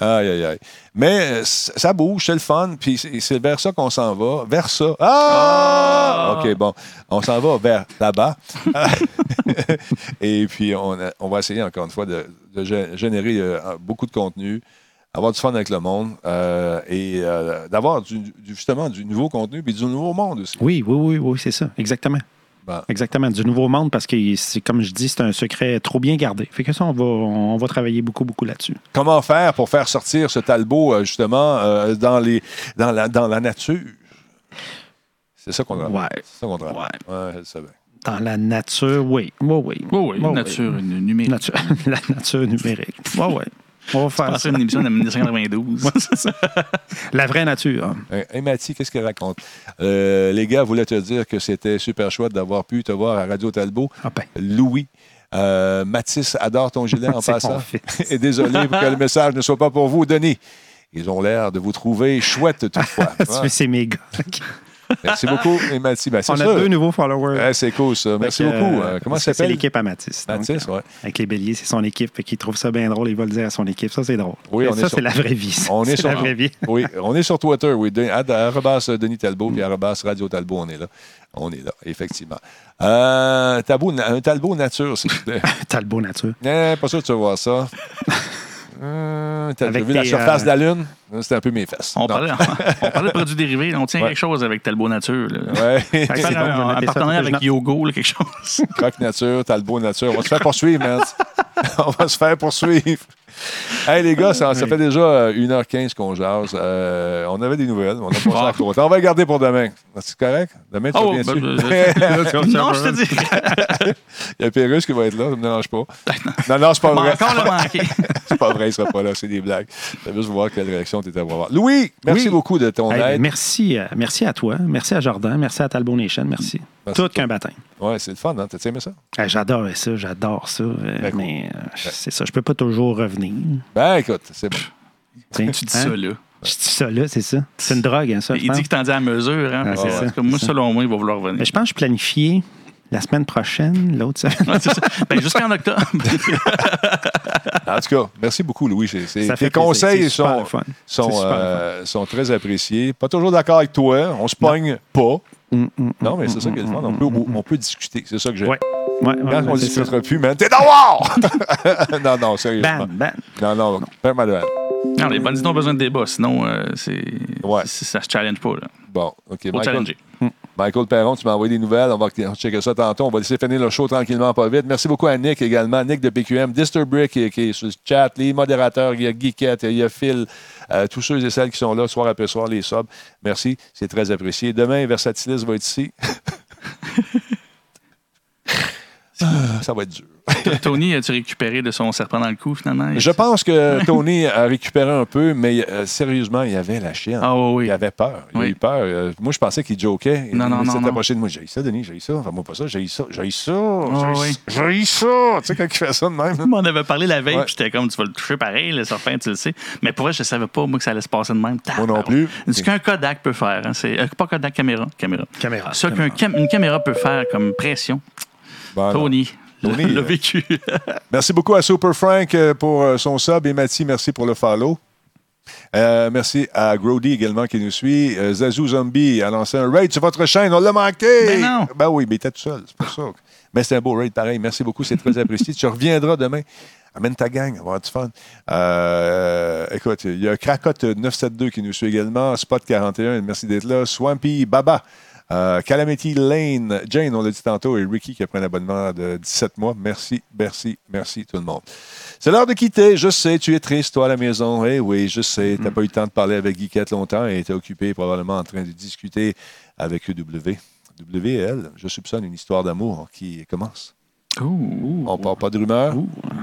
Aïe, aïe, aïe. Mais euh, ça bouge, c'est le fun, puis c'est vers ça qu'on s'en va. Vers ça. Ah! OK, bon. On s'en va vers là-bas. Et puis, on, a- on va essayer, encore une fois, de, de gé- générer euh, beaucoup de contenu, avoir du fun avec le monde euh, et euh, d'avoir du, du- justement du nouveau contenu puis du nouveau monde aussi. Oui, oui, oui, oui, c'est ça. Exactement. Bon. Exactement. Du nouveau monde parce que, c'est comme je dis, c'est un secret trop bien gardé. Fait que ça, on va, on va travailler beaucoup, beaucoup là-dessus. Comment faire pour faire sortir ce Talbot, euh, justement, euh, dans, les, dans, la, dans la nature? C'est ça qu'on travaille. Ouais. C'est ça qu'on travaille. Ouais. Dans la nature, oui. Oui, oui. Oui, oui, Oui, nature oui. numérique. Nature- la nature numérique. Oui, oui. On va faire ça. une émission de 1992. La vraie nature. hein. Hey, hey, Mathieu, qu'est-ce qu'elle raconte? Euh, les gars voulaient te dire que c'était super chouette d'avoir pu te voir à Radio Talbot. Ah ben, Louis. Euh, Mathis adore ton gilet en passant. Et désolé pour que le message ne soit pas pour vous, Denis. Ils ont l'air de vous trouver chouette toutefois. Ouais. c'est mes gars. Merci beaucoup, et Mathieu. Ben, c'est On ça. a deux nouveaux followers. C'est cool, ça. Merci beaucoup. euh, Euh, comment ça c'est- C'est s'appelle? l'équipe à Mathis. Mathis, euh, ouais. Avec les béliers, c'est son équipe. Fait qu'il trouve ça bien drôle. Il va le dire à son équipe. Ça, c'est drôle. Oui, on est ça, sur- c'est la vraie vie. On est C'est sur- la vraie vie. Oui, on est sur Twitter, oui. À- arrobas Denis Talbot, puis arrobas Radio Talbot, on est là. On est là, effectivement. Euh, Talbot- un Talbot nature, s'il vous plaît. T'as le beau nature. Eh, pas sûr que tu vas voir ça. Euh, T'as Avec vu la surface euh, de la Lune? C'était un peu mes fesses. On parlait, on parlait de produits dérivés. On tient Ouais. quelque chose avec Talbot Nature. là. Ouais. Faire bon, un, partenariat avec Yogo, là, quelque chose. Croque nature, Talbot nature. On va se faire poursuivre, man. on va se faire poursuivre. Hey, les gars, ça, ça fait déjà euh, 1h15 qu'on jase. Euh, on avait des nouvelles. On a passé à Ah. On va le garder pour demain. C'est correct? Demain, tu Oh, vas bien ben, je- non, je te dis. Il y a Pérus qui va être là, ça ne me dérange pas. Non, non, c'est pas vrai. Encore le manqué. C'est pas vrai, il sera pas là, c'est des blagues. Je veux juste voir quelle réaction tu étais à avoir. Louis, merci Oui. beaucoup de ton Hey, ben, aide. merci, euh, merci à toi. Merci à Jordan. Merci à Talbot Nation. Merci. Tout qu'un baptême. Ouais, c'est le fun, hein? T'as aimé ça? Hey, j'adore ça. J'adore ça. euh, Ben, mais euh, c'est ça. Je peux pas toujours revenir. Ben, écoute, c'est bon. Tiens, Tu dis hein? ça, là. Je dis ça là, c'est ça. C'est une drogue, hein, ça. Il pense. dit que t'en dis à mesure. Hein, Ah, que, c'est ça, cas, moi, ça. selon moi, il va vouloir revenir. Mais je pense que je planifié la semaine prochaine, l'autre semaine. Ouais, c'est ça. Ben, jusqu'en octobre. En tout cas, merci beaucoup, Louis. C'est- c'est- Ça tes conseils sont, sont, euh, sont très appréciés. Pas toujours d'accord avec toi. On se pogne pas. Hum, hum, Non, hum, mais c'est ça qui est le fun. On peut, on peut discuter. C'est ça que j'aime. Ouais. Ouais, ouais, Quand ouais, on discutera plus, man, t'es dehors! non, non, sérieusement. Bam, bam. Non, non, permanent. Non, les bandits ont besoin de débat. Sinon, euh, c'est, Ouais. c'est- ça se challenge pas. Là. Bon, OK. Faut Michael, challenger. Michael Perron, tu m'as envoyé des nouvelles. On va checker ça tantôt. On va laisser finir le show tranquillement, pas vite. Merci beaucoup à Nick également. Nick de PQM, Disturbrick qui, qui est sur le chat, les modérateurs, il y a Geekette, il y a Phil, euh, tous ceux et celles qui sont là soir après soir, les subs. Merci, c'est très apprécié. Demain, Versatilis va être ici. Ça va être dur. Tony, as-tu récupéré de son serpent dans le cou, finalement? Je pense que Tony a récupéré un peu, mais euh, sérieusement, il y avait la chienne. Ah oui, Il avait peur. Il a Oui. eu peur. Euh, moi, je pensais qu'il jokait. Non, non, il non, s'est non. approché de moi. J'ai ça, Denis, j'ai ça. Enfin, moi, pas ça. J'ai ça. J'ai ça. Ah, J'ai oui. j'ai ça. Tu sais, quand il fait ça de même. On avait parlé la veille, Ouais. puis j'étais comme, tu vas le toucher pareil, le serpent, tu le sais. Mais pour vrai, je savais pas, moi, que ça allait se passer de même. Moi non plus. Ce qu'un Kodak peut faire. Hein. C'est, euh, pas Kodak, caméra. Caméra. Caméra. Ce qu'une cam- caméra peut faire comme pression, non. Tony, Tony, l'a vécu. Merci beaucoup à Super Frank euh, pour euh, son sub et Mathieu, merci pour le follow. Euh, merci à Grody également qui nous suit. Euh, Zazou Zombie a lancé un raid sur votre chaîne. On l'a manqué! Ben non. Ben oui, mais était tout seul. C'est pour ça. Mais c'est un beau raid pareil. Merci beaucoup. C'est très apprécié. tu reviendras demain. Amène ta gang. On va avoir du fun. Euh, écoute, il y a Krakot 972 qui nous suit également. Spot 41, merci d'être là. Swampy Baba. Euh, Calamity Lane, Jane, on l'a dit tantôt, et Ricky qui a pris un abonnement de 17 mois. Merci, merci, merci tout le monde. C'est l'heure de quitter. Je sais, tu es triste, toi, à la maison. Eh oui, je sais, tu n'as pas eu le temps de parler avec Guiquette longtemps et tu es occupé probablement en train de discuter avec EW. W et elle, je soupçonne une histoire d'amour qui commence. On parle pas de rumeurs,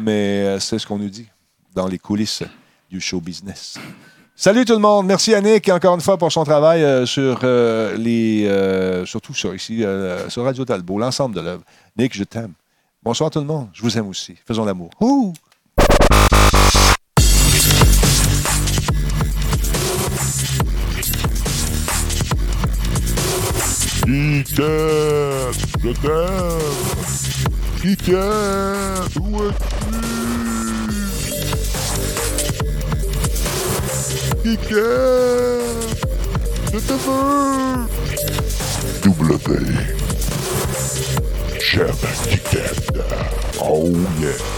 mais euh, c'est ce qu'on nous dit dans les coulisses du show business. Salut tout le monde. Merci Yannick encore une fois pour son travail euh, sur euh, les. euh, sur tout ça ici, sur Radio Talbot, l'ensemble de l'œuvre. Nick, je t'aime. Bonsoir tout le monde. Je vous aime aussi. Faisons l'amour. Double W. Chap Kikanda. Oh yeah.